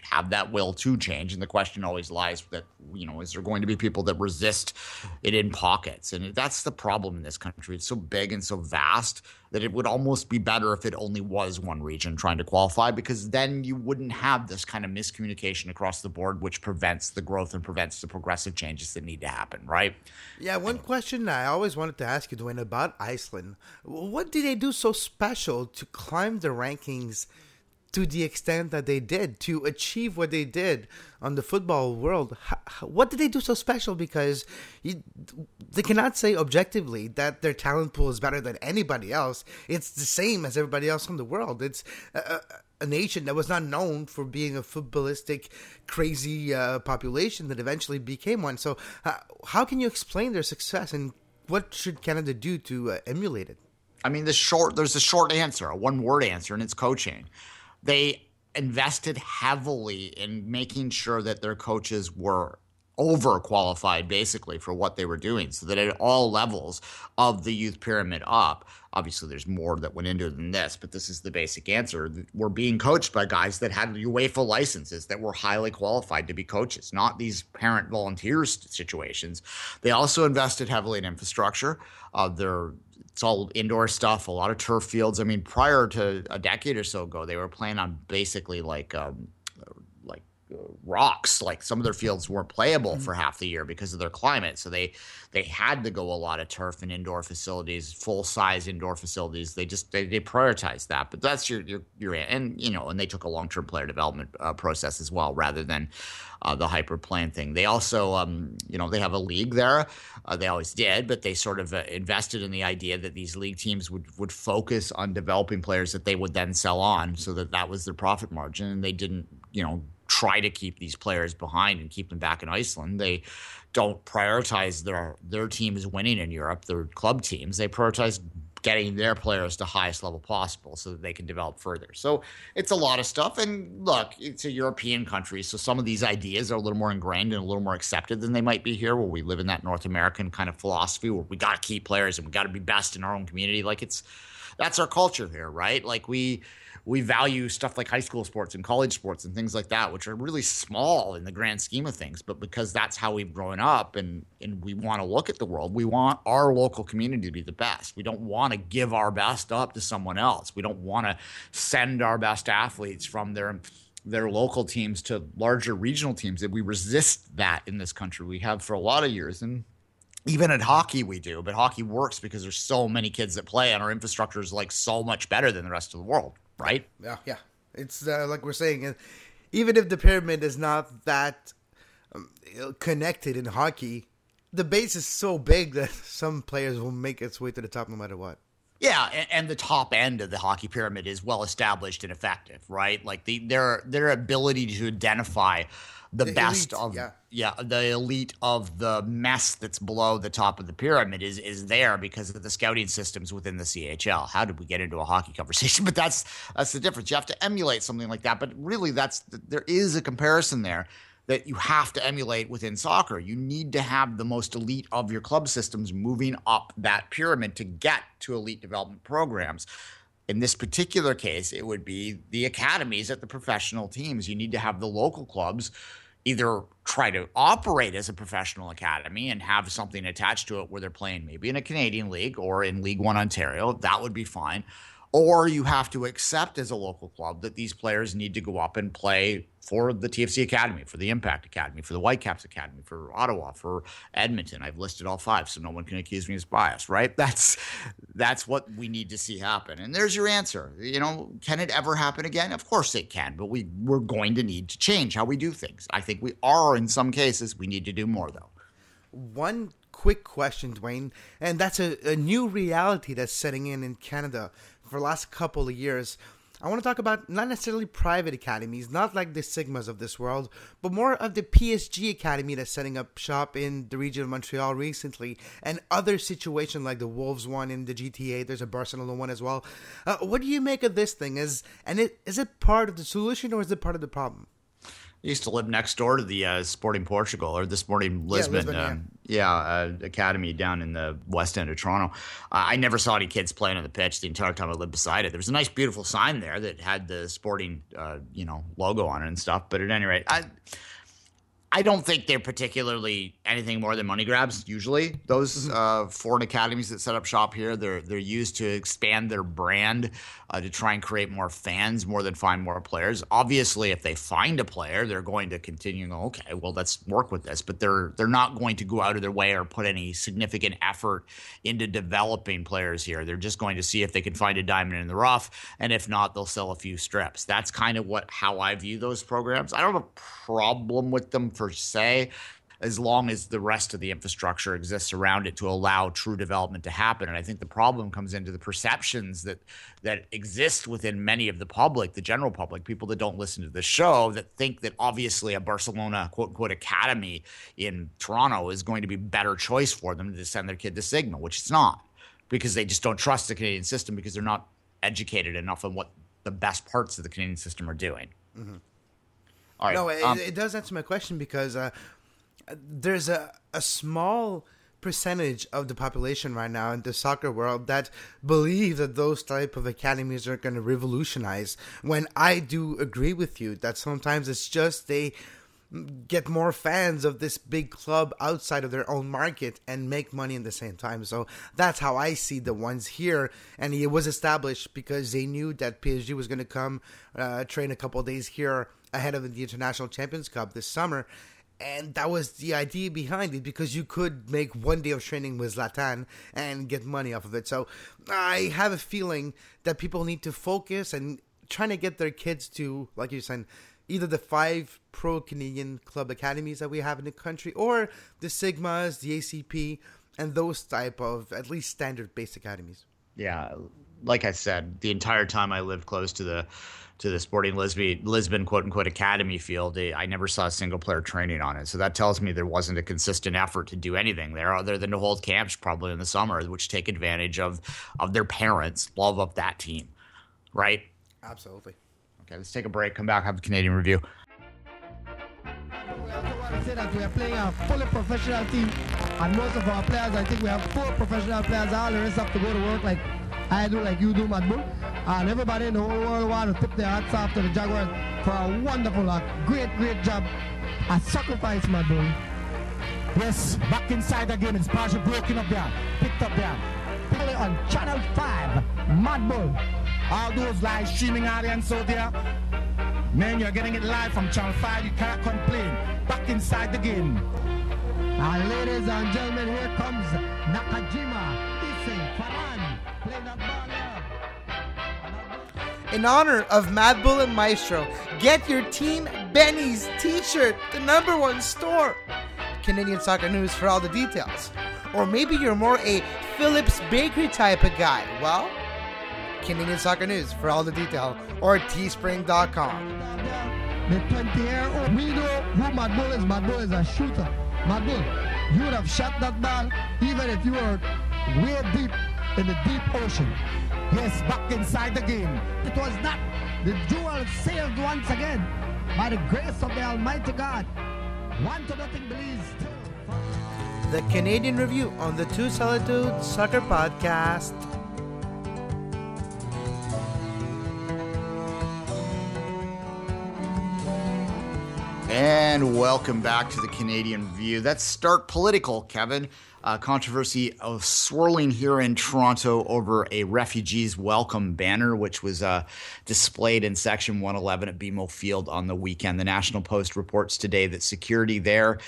S4: have that will to change. And the question always lies that, you know, is there going to be people that resist it in pockets? And that's the problem in this country. It's so big and so vast that it would almost be better if it only was one region trying to qualify, because then you wouldn't have this kind of miscommunication across the board, which prevents the growth and prevents the progressive changes that need to happen, right?
S3: Yeah, one question I always wanted to ask you, Duane, about Iceland. What did they do so special to climb the rankings? To the extent that they did to achieve what they did on the football world. What did they do so special? Because you, they cannot say objectively that their talent pool is better than anybody else. It's the same as everybody else in the world. It's a, a nation that was not known for being a footballistic crazy uh, population that eventually became one. So uh, how can you explain their success and what should canada do to uh, emulate it?
S4: I mean, the short there's a short answer, a one word answer, and it's coaching they invested heavily in making sure that their coaches were overqualified basically for what they were doing so that at all levels of the youth pyramid up obviously there's more that went into it than this but this is the basic answer. We're being coached by guys that had UEFA licenses that were highly qualified to be coaches not these parent volunteers situations. They also invested heavily in infrastructure. Uh, their it's all indoor stuff, a lot of turf fields. I mean, prior to a decade or so ago, they were playing on basically like um, rocks. Like some of their fields weren't playable mm-hmm. for half the year because of their climate. So they they had to go a lot of turf and indoor facilities, full size indoor facilities. They just they, they prioritized that. But that's your your your and you know and they took a long term player development uh, process as well rather than uh, the hyper plane thing. They also um, you know they have a league there. Uh, they always did, but they sort of uh, invested in the idea that these league teams would would focus on developing players that they would then sell on, so that that was their profit margin, and they didn't you know try to keep these players behind and keep them back in Iceland. They don't prioritize their their teams winning in Europe, their club teams. They prioritize getting their players to highest level possible so that they can develop further. So it's a lot of stuff. And look, it's a European country, so some of these ideas are a little more ingrained and a little more accepted than they might be here, where we live in that North American kind of philosophy where we got to keep players and we got to be best in our own community. Like it's that's our culture here, right? Like we we value stuff like high school sports and college sports and things like that, which are really small in the grand scheme of things. But because that's how we've grown up and, and we want to look at the world, we want our local community to be the best. We don't want to give our best up to someone else. We don't want to send our best athletes from their their local teams to larger regional teams. That we resist that in this country. We have for a lot of years. And even at hockey we do but hockey works because there's so many kids that play and our infrastructure is like so much better than the rest of the world right?
S3: Yeah, yeah. It's uh, like we're saying, even if the pyramid is not that um, connected in hockey, the base is so big that some players will make its way to the top no matter what.
S4: Yeah, and, and, the top end of the hockey pyramid is well established and effective, right? Like the their their ability to identify the, the best elite, of yeah. yeah. the elite of the mess that's below the top of the pyramid is is there because of the scouting systems within the CHL. How did we get into a hockey conversation? But that's that's the difference. You have to emulate something like that. But really, that's there is a comparison there that you have to emulate within soccer. You need to have the most elite of your club systems moving up that pyramid to get to elite development programs. In this particular case, it would be the academies at the professional teams. You need to have the local clubs either try to operate as a professional academy and have something attached to it where they're playing maybe in a Canadian league or in League One Ontario, that would be fine. Or you have to accept as a local club that these players need to go up and play for the TFC Academy, for the Impact Academy, for the Whitecaps Academy, for Ottawa, for Edmonton. I've listed all five, so no one can accuse me of bias, right? That's that's what we need to see happen. And there's your answer. You know, can it ever happen again? Of course it can, but we we're going to need to change how we do things. I think we are in some cases. We need to do more though.
S3: One quick question, Duane, and that's a, a new reality that's setting in in Canada for the last couple of years. I want to talk about not necessarily private academies, not like the Sigmas of this world, but more of the PSG Academy that's setting up shop in the region of Montreal recently, and other situations like the Wolves one in the GTA. There's a Barcelona one as well. Uh, what do you make of this thing? Is and it is it part of the solution or is it part of the problem?
S4: I used to live next door to the uh, Sporting Portugal or the Sporting Lisbon,
S3: Lisbon,
S4: uh, yeah, uh, academy down in the west end of Toronto. Uh, I never saw any kids playing on the pitch the entire time I lived beside it. There was a nice, beautiful sign there that had the Sporting, uh, you know, logo on it and stuff. But at any rate, I I don't think they're particularly anything more than money grabs. Usually, those
S3: Mm-hmm.
S4: uh, foreign academies that set up shop here, they're they're used to expand their brand, uh, to try and create more fans, more than find more players. Obviously, if they find a player, they're going to continue. Go, okay, well, let's work with this. But they're they're not going to go out of their way or put any significant effort into developing players here. They're just going to see if they can find a diamond in the rough, and if not, they'll sell a few strips. That's kind of what how I view those programs. I don't have a problem with them per se as long as the rest of the infrastructure exists around it to allow true development to happen. And I think the problem comes into the perceptions that that exist within many of the public, the general public, people that don't listen to the show, that think that obviously a Barcelona quote unquote academy in Toronto is going to be better choice for them to send their kid to Sigma, which it's not, because they just don't trust the Canadian system because they're not educated enough on what the best parts of the Canadian system are doing. Mm-hmm. All right.
S3: No, it,
S4: um,
S3: it does answer my question because uh, there's a, a small percentage of the population right now in the soccer world that believe that those type of academies are going to revolutionize when i do agree with you that sometimes it's just they get more fans of this big club outside of their own market and make money in the same time. So that's how I see the ones here. And it was established because they knew that PSG was going to come uh, train a couple days here ahead of the International Champions Cup this summer. And that was the idea behind it because you could make one day of training with Zlatan and get money off of it. So I have a feeling that people need to focus and trying to get their kids to, like you said, either the five pro Canadian club academies that we have in the country or the Sigmas, the ACP, and those type of at least standard based academies.
S4: yeah, like I said, the entire time I lived close to the to the Sporting Lisbon, Lisbon quote unquote academy field, eh, I never saw a single player training on it. So that tells me there wasn't a consistent effort to do anything there, other than to hold camps probably in the summer, which take advantage of of their parents' love of that team, right?
S3: Absolutely.
S4: Okay, let's take a break. Come back, have a Canadian review.
S7: To say that we are playing a fully professional team, and most of our players, I think we have four professional players. All the rest have to go to work like I do, like you do, Mad Bull. And everybody in the whole world want to tip their hats off to the Jaguars for a wonderful, a great, great job. A sacrifice, Mad Bull.
S8: Yes, back inside game. It's partially broken up there. Picked up there.
S7: Play on Channel 5, Mad Bull.
S8: All those live streaming audience out there. Man, you're getting it live from Channel 5. You can't complain. Back inside the game.
S7: And ladies and gentlemen, here comes Nakajima, Issei, Faran, playing that ball.
S3: In honor of Mad Bull and Maestro, get your Team Benny's t-shirt, the number one store. Canadian Soccer News for all the details. Or maybe you're more a Phillips Bakery type of guy. Well, Canadian Soccer News for all the detail or teespring.com.
S7: The 20 year old. We know who Mad Bull is. Mad Bull is a shooter. Mad Bull, you would have shot that ball even if you were way deep in the deep ocean.
S8: Yes, back inside the game.
S7: It was not. The jewel sailed once again by the grace of the Almighty God. One to nothing believes.
S3: The Canadian Review on the Two Solitude Soccer Podcast.
S4: And welcome back to the Canadian Review. That's start political, Kevin. Uh, controversy of swirling here in Toronto over a refugees welcome banner, which was uh, displayed in section 111 at BMO Field on the weekend. The National Post reports today that security there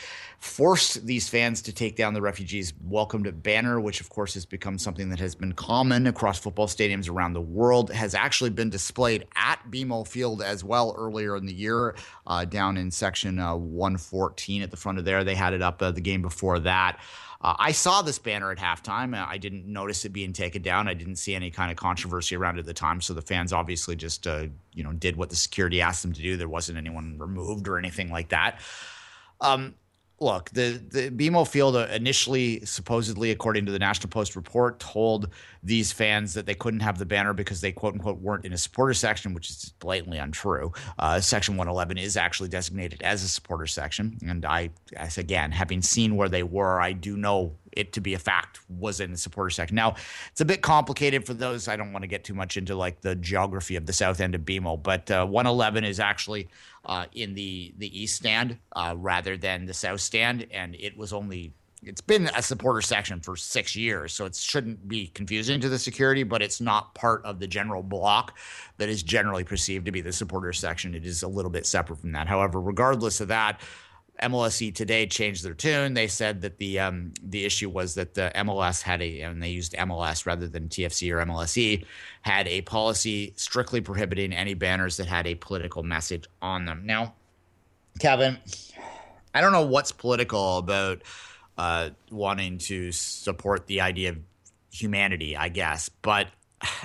S4: forced these fans to take down the refugees welcomed banner, which of course has become something that has been common across football stadiums around the world, has actually been displayed at BMO Field as well earlier in the year, uh, down in section uh, 114 at the front of there. They had it up uh, the game before that. Uh, I saw this banner at halftime. I didn't notice it being taken down. I didn't see any kind of controversy around it at the time. So the fans obviously just, uh, you know, did what the security asked them to do. There wasn't anyone removed or anything like that. Um, look, the the BMO Field initially, supposedly, according to the National Post report, told these fans that they couldn't have the banner because they quote unquote weren't in a supporter section, which is blatantly untrue. Uh, section 111 is actually designated as a supporter section, and I, as again, having seen where they were, I do know it to be a fact was in the supporter section. Now, it's a bit complicated for those. I don't want to get too much into like the geography of the south end of BMO, but uh, 111 is actually uh, in the the east stand uh, rather than the south stand, and it was only it's been a supporter section for six years, so it shouldn't be confusing to the security, but it's not part of the general block that is generally perceived to be the supporter section. It is a little bit separate from that. However, regardless of that, MLSE today changed their tune. They said that the um, the issue was that the MLS had a, and they used MLS rather than TFC or MLSE, had a policy strictly prohibiting any banners that had a political message on them. Now, Kevin, I don't know what's political about uh, wanting to support the idea of humanity, I guess, but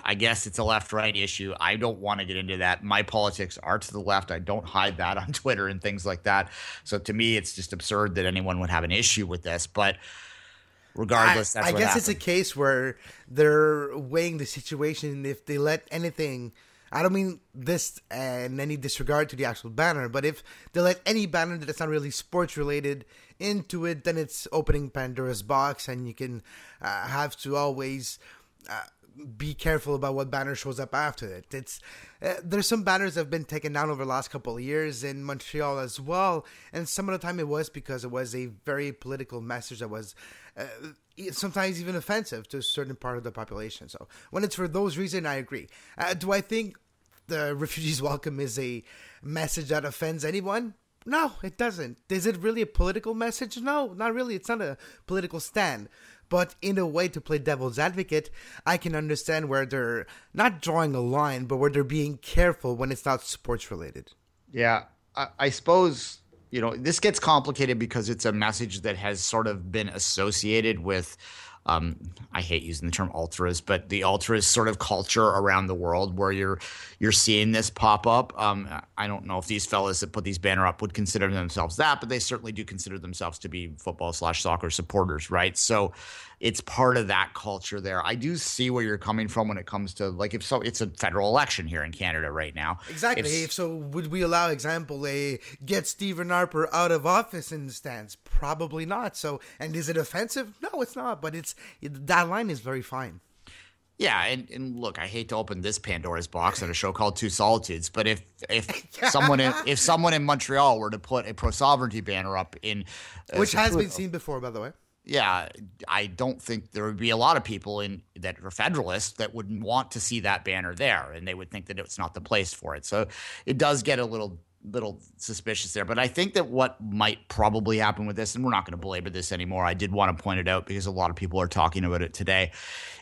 S4: I guess it's a left right issue. I don't want to get into that. My politics are to the left. I don't hide that on Twitter and things like that. So to me, it's just absurd that anyone would have an issue with this. But regardless,
S3: I, I guess happened. it's a case where they're weighing the situation. If they let anything, I don't mean this and any disregard to the actual banner, but if they let any banner that's not really sports related into it, then it's opening Pandora's box, and you can uh, have to always. Uh, be careful about what banner shows up after it. It's uh, there's some banners that have been taken down over the last couple of years in Montreal as well, and some of the time it was because it was a very political message that was uh, sometimes even offensive to a certain part of the population. So when it's for those reasons, I agree. Uh, do I think the refugees welcome is a message that offends anyone? No, it doesn't. Is it really a political message? No, not really. It's not a political stand. But in a way, to play devil's advocate, I can understand where they're not drawing a line, but where they're being careful when it's not sports related.
S4: Yeah, I, I suppose you know this gets complicated because it's a message that has sort of been associated with um, I hate using the term ultras, but the ultras sort of culture around the world where you're you're seeing this pop up. Um, I don't know if these fellas that put these banner up would consider themselves that, but they certainly do consider themselves to be football slash soccer supporters, right? So it's part of that culture there. I do see where you're coming from when it comes to like if so, it's a federal election here in Canada right now.
S3: Exactly. If, so would we allow example a get Stephen Harper out of office in stands? Probably not. So and is it offensive? No, it's not. But it's that line is very fine.
S4: Yeah, and, and look, I hate to open this Pandora's box on a show called Two Solitudes, but if if someone in, if someone in Montreal were to put a pro sovereignty banner up in,
S3: uh, which has been seen before, by the way,
S4: yeah, I don't think there would be a lot of people in that are Federalists that would want to see that banner there, and they would think that it's not the place for it. So it does get a little little suspicious there. But I think that what might probably happen with this, and we're not going to belabor this anymore. I did want to point it out because a lot of people are talking about it today,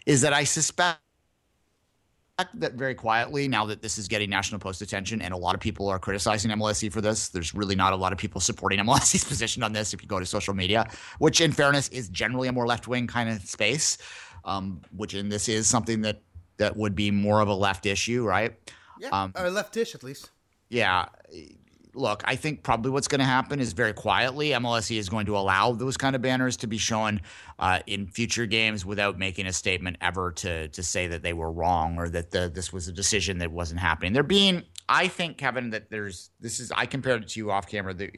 S4: is that I suspect that very quietly now that this is getting National Post attention and a lot of people are criticizing MLSE for this. There's really not a lot of people supporting MLSE's position on this if you go to social media, which in fairness is generally a more left wing kind of space, um, which in this is something that that would be more of a left issue, right?
S3: Yeah, um, or leftish at least.
S4: Yeah, look, I think probably what's going to happen is very quietly, MLSE is going to allow those kind of banners to be shown uh, in future games without making a statement ever to to say that they were wrong or that the, this was a decision that wasn't happening. They're being, I think, Kevin, that there's this is. I compared it to you off camera. There,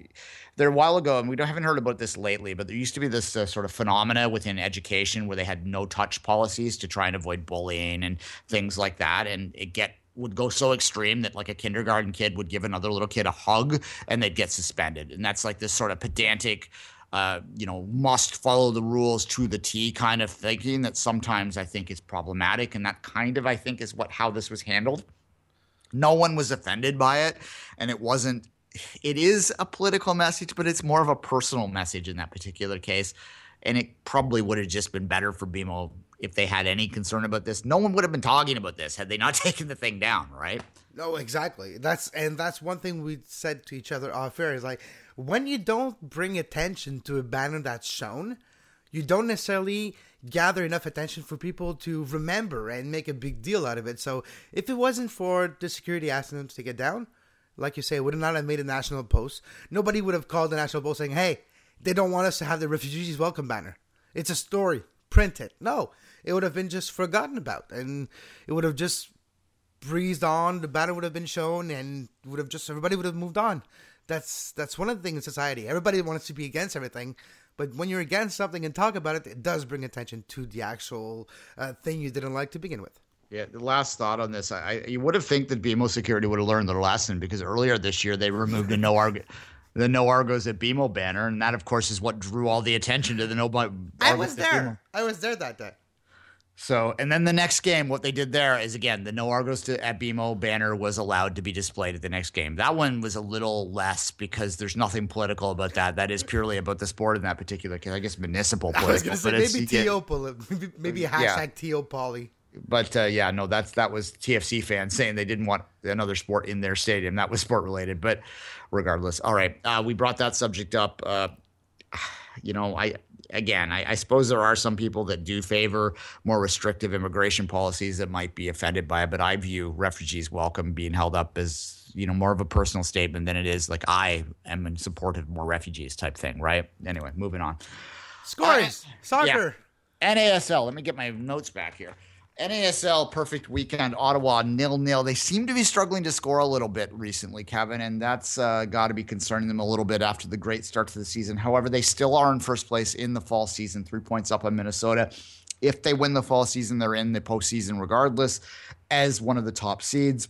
S4: there a while ago, and we don't haven't heard about this lately, but there used to be this uh, sort of phenomena within education where they had no touch policies to try and avoid bullying and things like that, and it get would go so extreme that like a kindergarten kid would give another little kid a hug and they'd get suspended. And that's like this sort of pedantic uh, you know, must follow the rules to the T kind of thinking that sometimes I think is problematic. And that kind of, I think, is what how this was handled. No one was offended by it. And it wasn't, it is a political message, but it's more of a personal message in that particular case. And it probably would have just been better for BMO if they had any concern about this. No one would have been talking about this had they not taken the thing down, right?
S3: No, exactly. That's and that's one thing we said to each other off air is like when you don't bring attention to a banner that's shown, you don't necessarily gather enough attention for people to remember and make a big deal out of it. So if it wasn't for the security asking them to it down, like you say, would not have made a national post. Nobody would have called the national post saying, "Hey, they don't want us to have the refugees welcome banner." It's a story. Print it. No, it would have been just forgotten about, and it would have just breezed on. The banner would have been shown, and would have just everybody would have moved on. That's that's one of the things in society. Everybody wants to be against everything, but when you're against something and talk about it, it does bring attention to the actual uh, thing you didn't like to begin with.
S4: Yeah, the last thought on this, I, you would have think that BMO Security would have learned their lesson because earlier this year they removed the no argo, the no argos at BMO banner, and that of course is what drew all the attention to the no. Argos
S3: I was there. I was there that day.
S4: So, and then the next game, what they did there is again, the no Argos to, at BMO banner was allowed to be displayed at the next game. That one was a little less because there's nothing political about that. That is purely about the sport in that particular case. I guess municipal political.
S3: Say, maybe TO, maybe, hashtag yeah. TO Poly.
S4: But uh, yeah, no, that's that was TFC fans saying they didn't want another sport in their stadium. That was sport related. But regardless, all right, uh, we brought that subject up. Uh, you know, I again, I, I, suppose there are some people that do favor more restrictive immigration policies that might be offended by it, but I view refugees welcome being held up as you know more of a personal statement than it is like I am in support of more refugees type thing, right? Anyway, moving on.
S3: Scores, uh, soccer,
S4: yeah. NASL. Let me get my notes back here. NASL perfect weekend. Ottawa nil nil. They seem to be struggling to score a little bit recently, Kevin, and that's uh, got to be concerning them a little bit after the great start to the season. However, they still are in first place in the fall season, three points up on Minnesota. If they win the fall season, they're in the postseason regardless as one of the top seeds.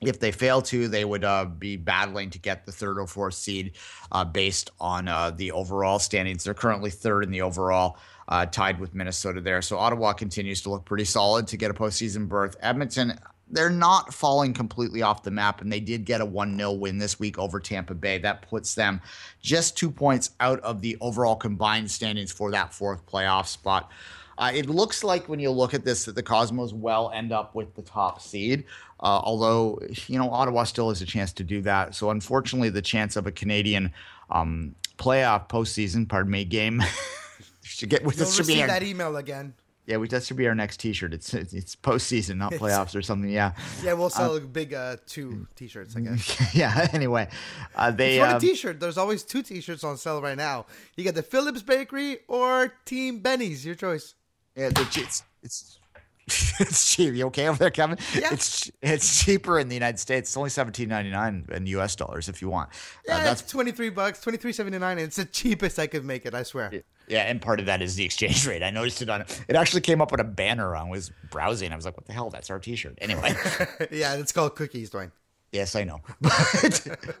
S4: If they fail to, they would uh, be battling to get the third or fourth seed uh, based on uh, the overall standings. They're currently third in the overall uh, tied with Minnesota there. So Ottawa continues to look pretty solid to get a postseason berth. Edmonton, they're not falling completely off the map, and they did get a 1 0 win this week over Tampa Bay. That puts them just two points out of the overall combined standings for that fourth playoff spot. Uh, it looks like when you look at this that the Cosmos will end up with the top seed, uh, although you know Ottawa still has a chance to do that. So unfortunately, the chance of a Canadian um, playoff postseason, pardon me, game
S3: should get. You'll this should be our, that email again.
S4: Yeah, we, that should be our next T-shirt. It's it's, it's postseason, not playoffs or something. Yeah.
S3: Yeah, we'll sell uh, big uh, two T-shirts. I guess.
S4: yeah. Anyway, uh, they.
S3: If you want a um, T-shirt? There's always two T-shirts on sale right now. You get the Phillips Bakery or Team Benny's. Your choice.
S4: Yeah, it's it's it's cheap. You okay over there, Kevin?
S3: Yeah.
S4: It's it's cheaper in the United States. It's only seventeen ninety nine in U.S. dollars if you want.
S3: Uh, yeah, uh, that's twenty three bucks, twenty three seventy nine. It's the cheapest I could make it. I swear.
S4: Yeah, and part of that is the exchange rate. I noticed it on it. Actually, came up with a banner. I was browsing. I was like, "What the hell? That's our T-shirt." Anyway.
S3: yeah, it's called cookies, Duane.
S4: Yes, I know. But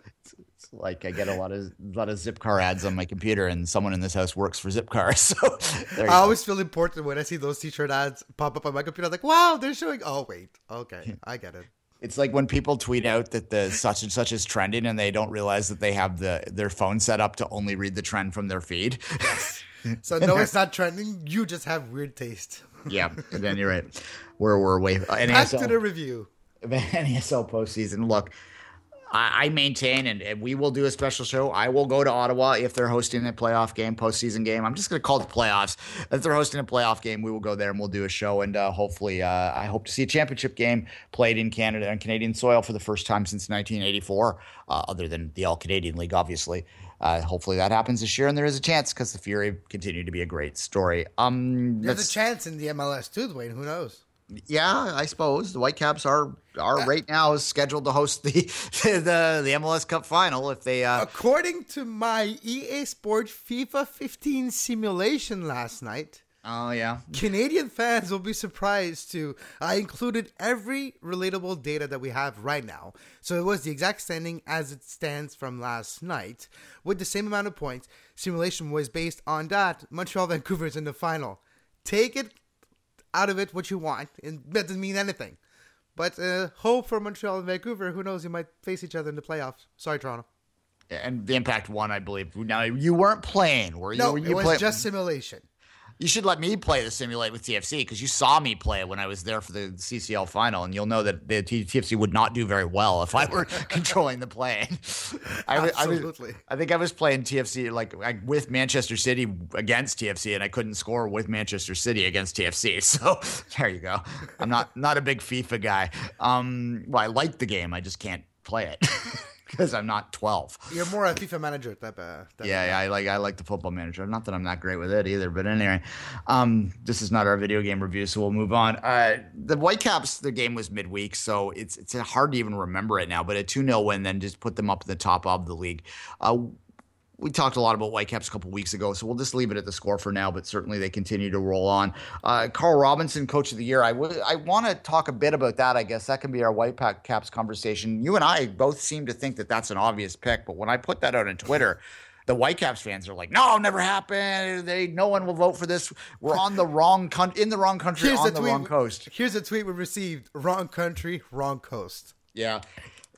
S4: it's like I get a lot of a lot of Zipcar ads on my computer, and someone in this house works for Zipcar. So
S3: I always feel important when I see those T-shirt ads pop up on my computer. I'm like, wow, they're showing. Oh wait, okay, I get it.
S4: It's like when people tweet out that the such and such is trending, and they don't realize that they have the their phone set up to only read the trend from their feed.
S3: so no, it's not trending. You just have weird taste.
S4: yeah, then you're right. We're we're way.
S3: NASL, Back to the review.
S4: NASL postseason. Look, I, maintain, and, and, we will do a special show. I will go to Ottawa if they're hosting a playoff game, postseason game. I'm just going to call it the playoffs. If they're hosting a playoff game, we will go there and we'll do a show. And uh, hopefully, uh, I hope to see a championship game played in Canada on Canadian soil for the first time since 1984, uh, other than the All Canadian League, obviously. Uh, hopefully that happens this year, and there is a chance because the Fury continue to be a great story. Um,
S3: There's a chance in the MLS too, Duane. Who knows?
S4: yeah, I suppose the Whitecaps are are right now scheduled to host the the the MLS Cup final if they. Uh,
S3: According to my EA Sports FIFA 15 simulation last night,
S4: Oh yeah.
S3: Canadian fans will be surprised too. I included every relatable data that we have right now. So it was the exact standing as it stands from last night with the same amount of points. Simulation was based on that. Montreal Vancouver's in the final. Take it out of it what you want. It doesn't mean anything. But uh, hope for Montreal and Vancouver. Who knows? You might face each other in the playoffs. Sorry, Toronto.
S4: And the impact won, I believe. Now you weren't playing, were you?
S3: No,
S4: Were
S3: it was
S4: play-
S3: just simulation.
S4: You should let me play the simulate with TFC because you saw me play it when I was there for the CCL final, and you'll know that the TFC would not do very well if I were controlling the plane. I, wa- I was-
S3: Absolutely.
S4: I think I was playing TFC like, like with Manchester City against TFC, and I couldn't score with Manchester City against TFC. So there you go. I'm not not a big FIFA guy. Um, well, I like the game, I just can't play it because I'm not 12.
S3: You're more a FIFA manager type. Uh, type
S4: Yeah, yeah, I like I like the football manager. Not that I'm that great with it either, but anyway, um, this is not our video game review, so we'll move on. Uh, the Whitecaps, the game was midweek, so it's it's hard to even remember it now. But a two 0 win then just put them up at the top of the league. Uh, we talked a lot about Whitecaps a couple weeks ago, so we'll just leave it at the score for now. But certainly they continue to roll on. Uh, Carl Robinson, Coach of the Year. I want to talk a bit about that. I guess that can be our Whitecaps caps conversation. You and I both seem to think that that's an obvious pick, but when I put that out on Twitter. The Whitecaps fans are like, "No, never happened. They, no one will vote for this. We're on the wrong con- in the wrong country
S3: Here's
S4: on
S3: the
S4: the,
S3: tweet.
S4: wrong coast."
S3: Here's a tweet we received: "Wrong country, wrong coast."
S4: Yeah.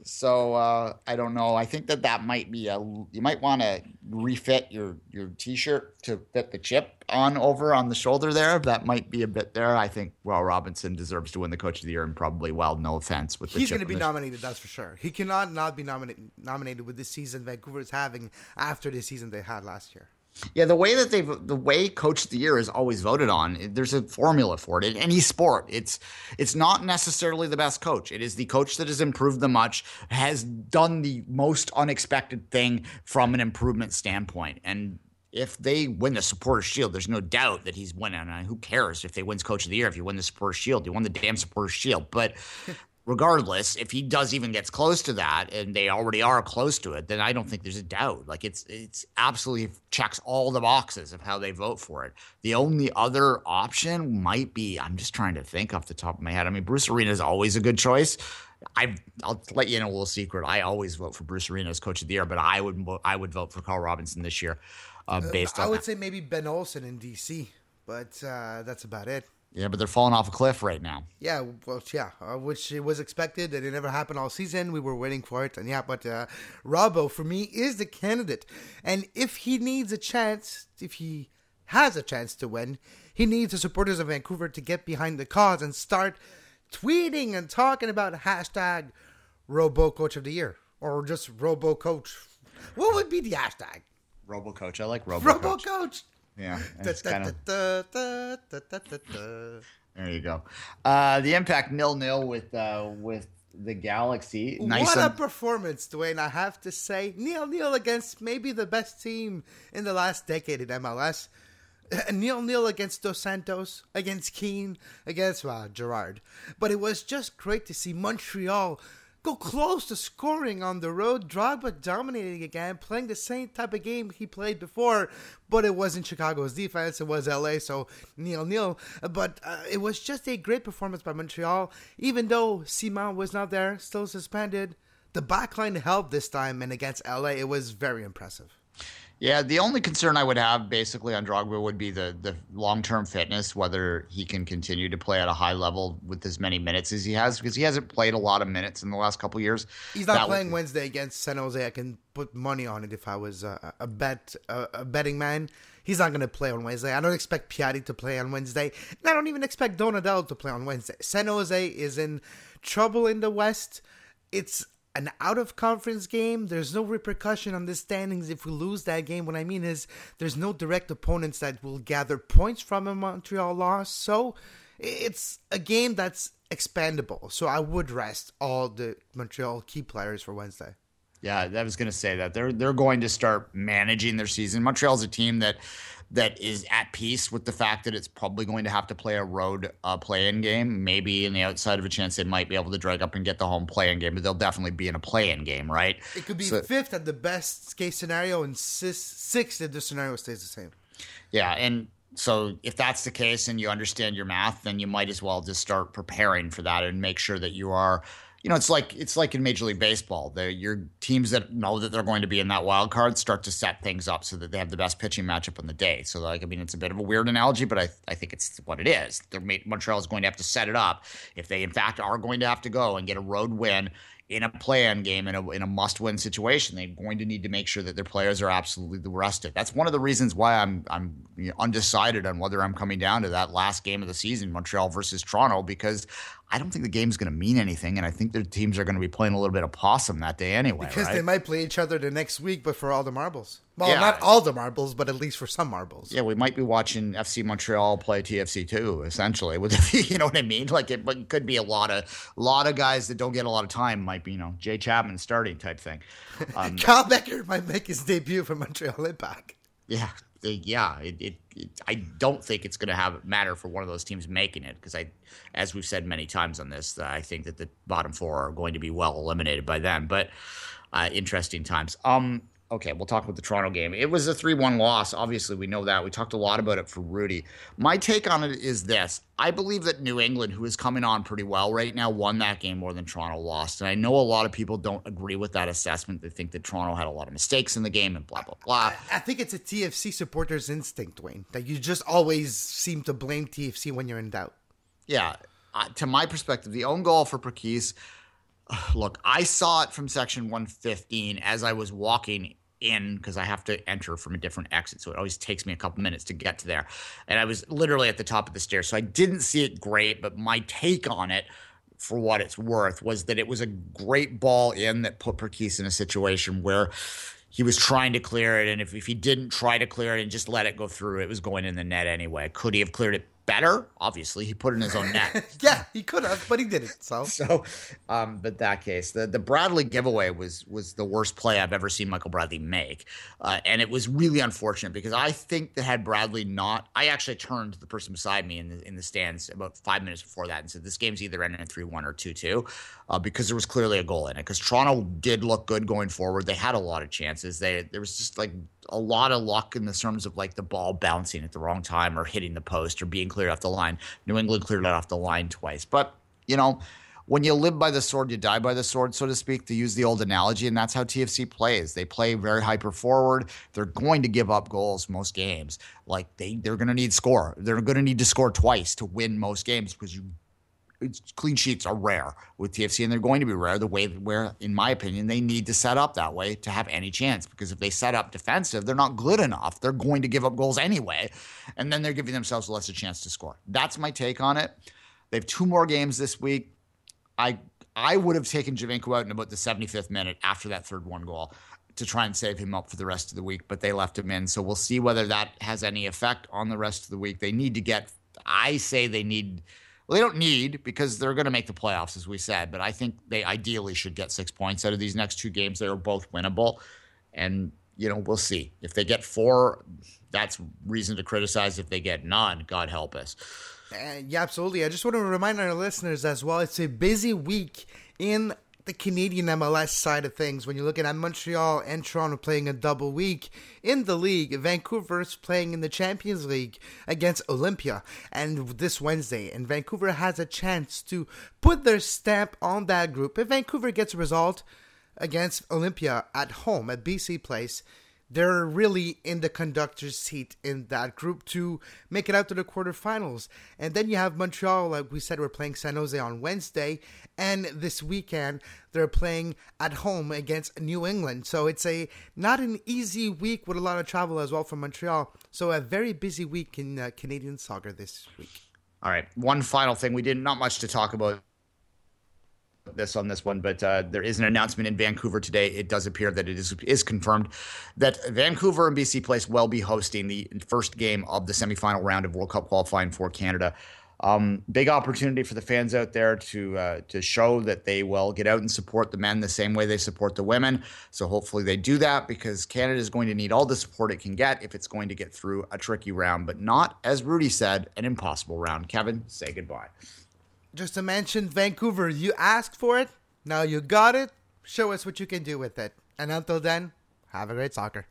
S4: So uh, I don't know. I think that that might be a. You might want to refit your your t-shirt to fit the chip on over on the shoulder there. That might be a bit there. I think well Robinson deserves to win the Coach of the Year and probably well. No offense with the
S3: He's going to be nominated, that's for sure. He cannot not be nominated nominated with this season Vancouver is having after the season they had last year.
S4: Yeah, the way that they've the way Coach of the Year is always voted on, there's a formula for it in any sport. It's it's not necessarily the best coach. It is the coach that has improved the much, has done the most unexpected thing from an improvement standpoint. And if they win the Supporters Shield, there's no doubt that he's winning. And who cares if they wins Coach of the Year? If you win the Supporters Shield, you won the damn Supporters Shield. But regardless, if he does even gets close to that, and they already are close to it, then I don't think there's a doubt. Like it's it's absolutely checks all the boxes of how they vote for it. The only other option might be I'm just trying to think off the top of my head. I mean, Bruce Arena is always a good choice. I I'll let you in a little secret. I always vote for Bruce Arena as coach of the year, but I would I would vote for Carl Robinson this year, uh, based
S3: I
S4: on
S3: would
S4: that.
S3: say maybe Ben Olsen in DC, but uh, that's about it.
S4: Yeah, but they're falling off a cliff right now.
S3: Yeah, well, yeah, uh, which it was expected, and it never happened all season. We were waiting for it, and yeah, but uh, Robbo for me is the candidate, and if he needs a chance, if he has a chance to win, he needs the supporters of Vancouver to get behind the cause and start tweeting and talking about hashtag Robo Coach of the Year or just Robo Coach. What would be the hashtag?
S4: Robo coach, I like Robo,
S3: Robo
S4: coach. Yeah. There you go. Uh, the impact nil nil with uh, with the Galaxy. Nice.
S3: what a performance, Duane! I have to say, nil nil against maybe the best team in the last decade in MLS. Nil nil against Dos Santos, against Keane, against well, Gerrard. But it was just great to see Montreal go close to scoring on the road. Drogba dominating again, playing the same type of game he played before, but it wasn't Chicago's defense. It was LA, so nil nil. But uh, it was just a great performance by Montreal, even though Ciman was not there, still suspended. The backline helped this time, and against LA, it was very impressive.
S4: Yeah, the only concern I would have basically on Drogba would be the the long term fitness, whether he can continue to play at a high level with as many minutes as he has, because he hasn't played a lot of minutes in the last couple years.
S3: He's not
S4: That
S3: playing
S4: would-
S3: Wednesday against San Jose. I can put money on it if I was a, a bet a, a betting man. He's not going to play on Wednesday. I don't expect Piatti to play on Wednesday. And I don't even expect Donadel to play on Wednesday. San Jose is in trouble in the West. It's an out of conference game. There's no repercussion on the standings if we lose that game. What I mean is there's no direct opponents that will gather points from a Montreal loss. So it's a game that's expandable. So I would rest all the Montreal key players for Wednesday.
S4: Yeah, I was going to say that they're they're going to start managing their season. Montreal's a team that that is at peace with the fact that it's probably going to have to play a road uh, play-in game. Maybe in the outside of a chance they might be able to drag up and get the home play-in game, but they'll definitely be in a play-in game, right?
S3: It could be
S4: So-
S3: fifth at the best case scenario and sixth if the scenario stays the same.
S4: Yeah, and so if that's the case and you understand your math, then you might as well just start preparing for that and make sure that you are you know, it's like it's like in Major League Baseball. The your teams that know that they're going to be in that wild card start to set things up so that they have the best pitching matchup on the day. So, like, I mean, it's a bit of a weird analogy, but I I think it's what it is. They're, Montreal is going to have to set it up if they in fact are going to have to go and get a road win in a play-in game in a in a must-win situation. They're going to need to make sure that their players are absolutely rested. That's one of the reasons why I'm I'm undecided on whether I'm coming down to that last game of the season, Montreal versus Toronto, because I don't think the game's going to mean anything, and I think their teams are going to be playing a little bit of possum that day anyway.
S3: Because
S4: right?
S3: they might play each other the next week, but for all the marbles. Well,
S4: Yeah.
S3: not all the marbles, but at least for some marbles.
S4: Yeah, we might be watching FC Montreal play TFC two, essentially. With you know what I mean? Like it, could be a lot of lot of guys that don't get a lot of time. Might be you know Jay Chapman starting type thing. Um,
S3: Kyle Bekker might make his debut for Montreal Impact.
S4: yeah, yeah. It, it, it, I don't think it's going to have matter for one of those teams making it because I, as we've said many times on this, I think that the bottom four are going to be well eliminated by then. But uh, interesting times. Um. Okay, we'll talk about the Toronto game. It was a 3 1 loss. Obviously, we know that. We talked a lot about it for Rudi. My take on it is this I believe that New England, who is coming on pretty well right now, won that game more than Toronto lost. And I know a lot of people don't agree with that assessment. They think that Toronto had a lot of mistakes in the game and blah, blah, blah.
S3: I think it's a TFC supporter's instinct, Wayne, that you just always seem to blame TFC when you're in doubt.
S4: yeah, uh, to my perspective, the own goal for Perquis, look, I saw it from section 115 as I was walking in because I have to enter from a different exit. So it always takes me a couple minutes to get to there. And I was literally at the top of the stairs. So I didn't see it great, but my take on it for what it's worth was that it was a great ball in that put Perquis in a situation where he was trying to clear it. And if, if he didn't try to clear it and just let it go through, it was going in the net anyway. Could he have cleared it better? Obviously, he put in his own net.
S3: Yeah, he could have, but he didn't. So
S4: So, um, but that case, the the Bradley giveaway was was the worst play I've ever seen Michael Bradley make, uh, and it was really unfortunate because I think that had Bradley not, I actually turned to the person beside me in the in the stands about five minutes before that and said this game's either ending in three one or two two, uh, because there was clearly a goal in it. Because Toronto did look good going forward, they had a lot of chances. They there was just like a lot of luck in the terms of like the ball bouncing at the wrong time or hitting the post or being cleared off the line. New England cleared it off the line twice, but you know when you live by the sword, you die by the sword, so to speak, to use the old analogy. And that's how TFC plays. They play very hyper forward. They're going to give up goals most games. Like they, they're going to need score. They're going to need to score twice to win most games because you clean sheets are rare with TFC, and they're going to be rare. The way where, in my opinion, they need to set up that way to have any chance. Because if they set up defensive, they're not good enough. They're going to give up goals anyway, and then they're giving themselves less a chance to score. That's my take on it. They have two more games this week. I I would have taken Giovinco out in about the 75th minute after that third one goal to try and save him up for the rest of the week, but they left him in. So we'll see whether that has any effect on the rest of the week. They need to get. I say they need. Well, they don't need because they're going to make the playoffs, as we said. But I think they ideally should get six points out of these next two games. They are both winnable, and you know we'll see if they get four. That's reason to criticize. If they get none, God help us.
S3: Uh, yeah, absolutely. I just want to remind our listeners as well. It's a busy week in the Canadian MLS side of things. When you're looking at Montreal and Toronto playing a double week in the league, Vancouver's playing in the Champions League against Olimpia, and this Wednesday, and Vancouver has a chance to put their stamp on that group. If Vancouver gets a result against Olimpia at home at BC Place, they're really in the conductor's seat in that group to make it out to the quarterfinals. And then you have Montreal, like we said, we're playing San Jose on Wednesday, and this weekend they're playing at home against New England. So it's a not an easy week with a lot of travel as well from Montreal. So a very busy week in uh, Canadian soccer this week.
S4: All right. One final thing. We did not much to talk about this on this one, but uh, there is an announcement in Vancouver today. It does appear that it is is confirmed that Vancouver and BC Place will be hosting the first game of the semifinal round of World Cup qualifying for Canada. Um, big opportunity for the fans out there to uh, to show that they will get out and support the men the same way they support the women. So hopefully they do that because Canada is going to need all the support it can get if it's going to get through a tricky round, but not, as Rudi said, an impossible round. Kevin, say goodbye.
S3: Just to mention Vancouver, you asked for it, now you got it. Show us what you can do with it. And until then, have a great soccer.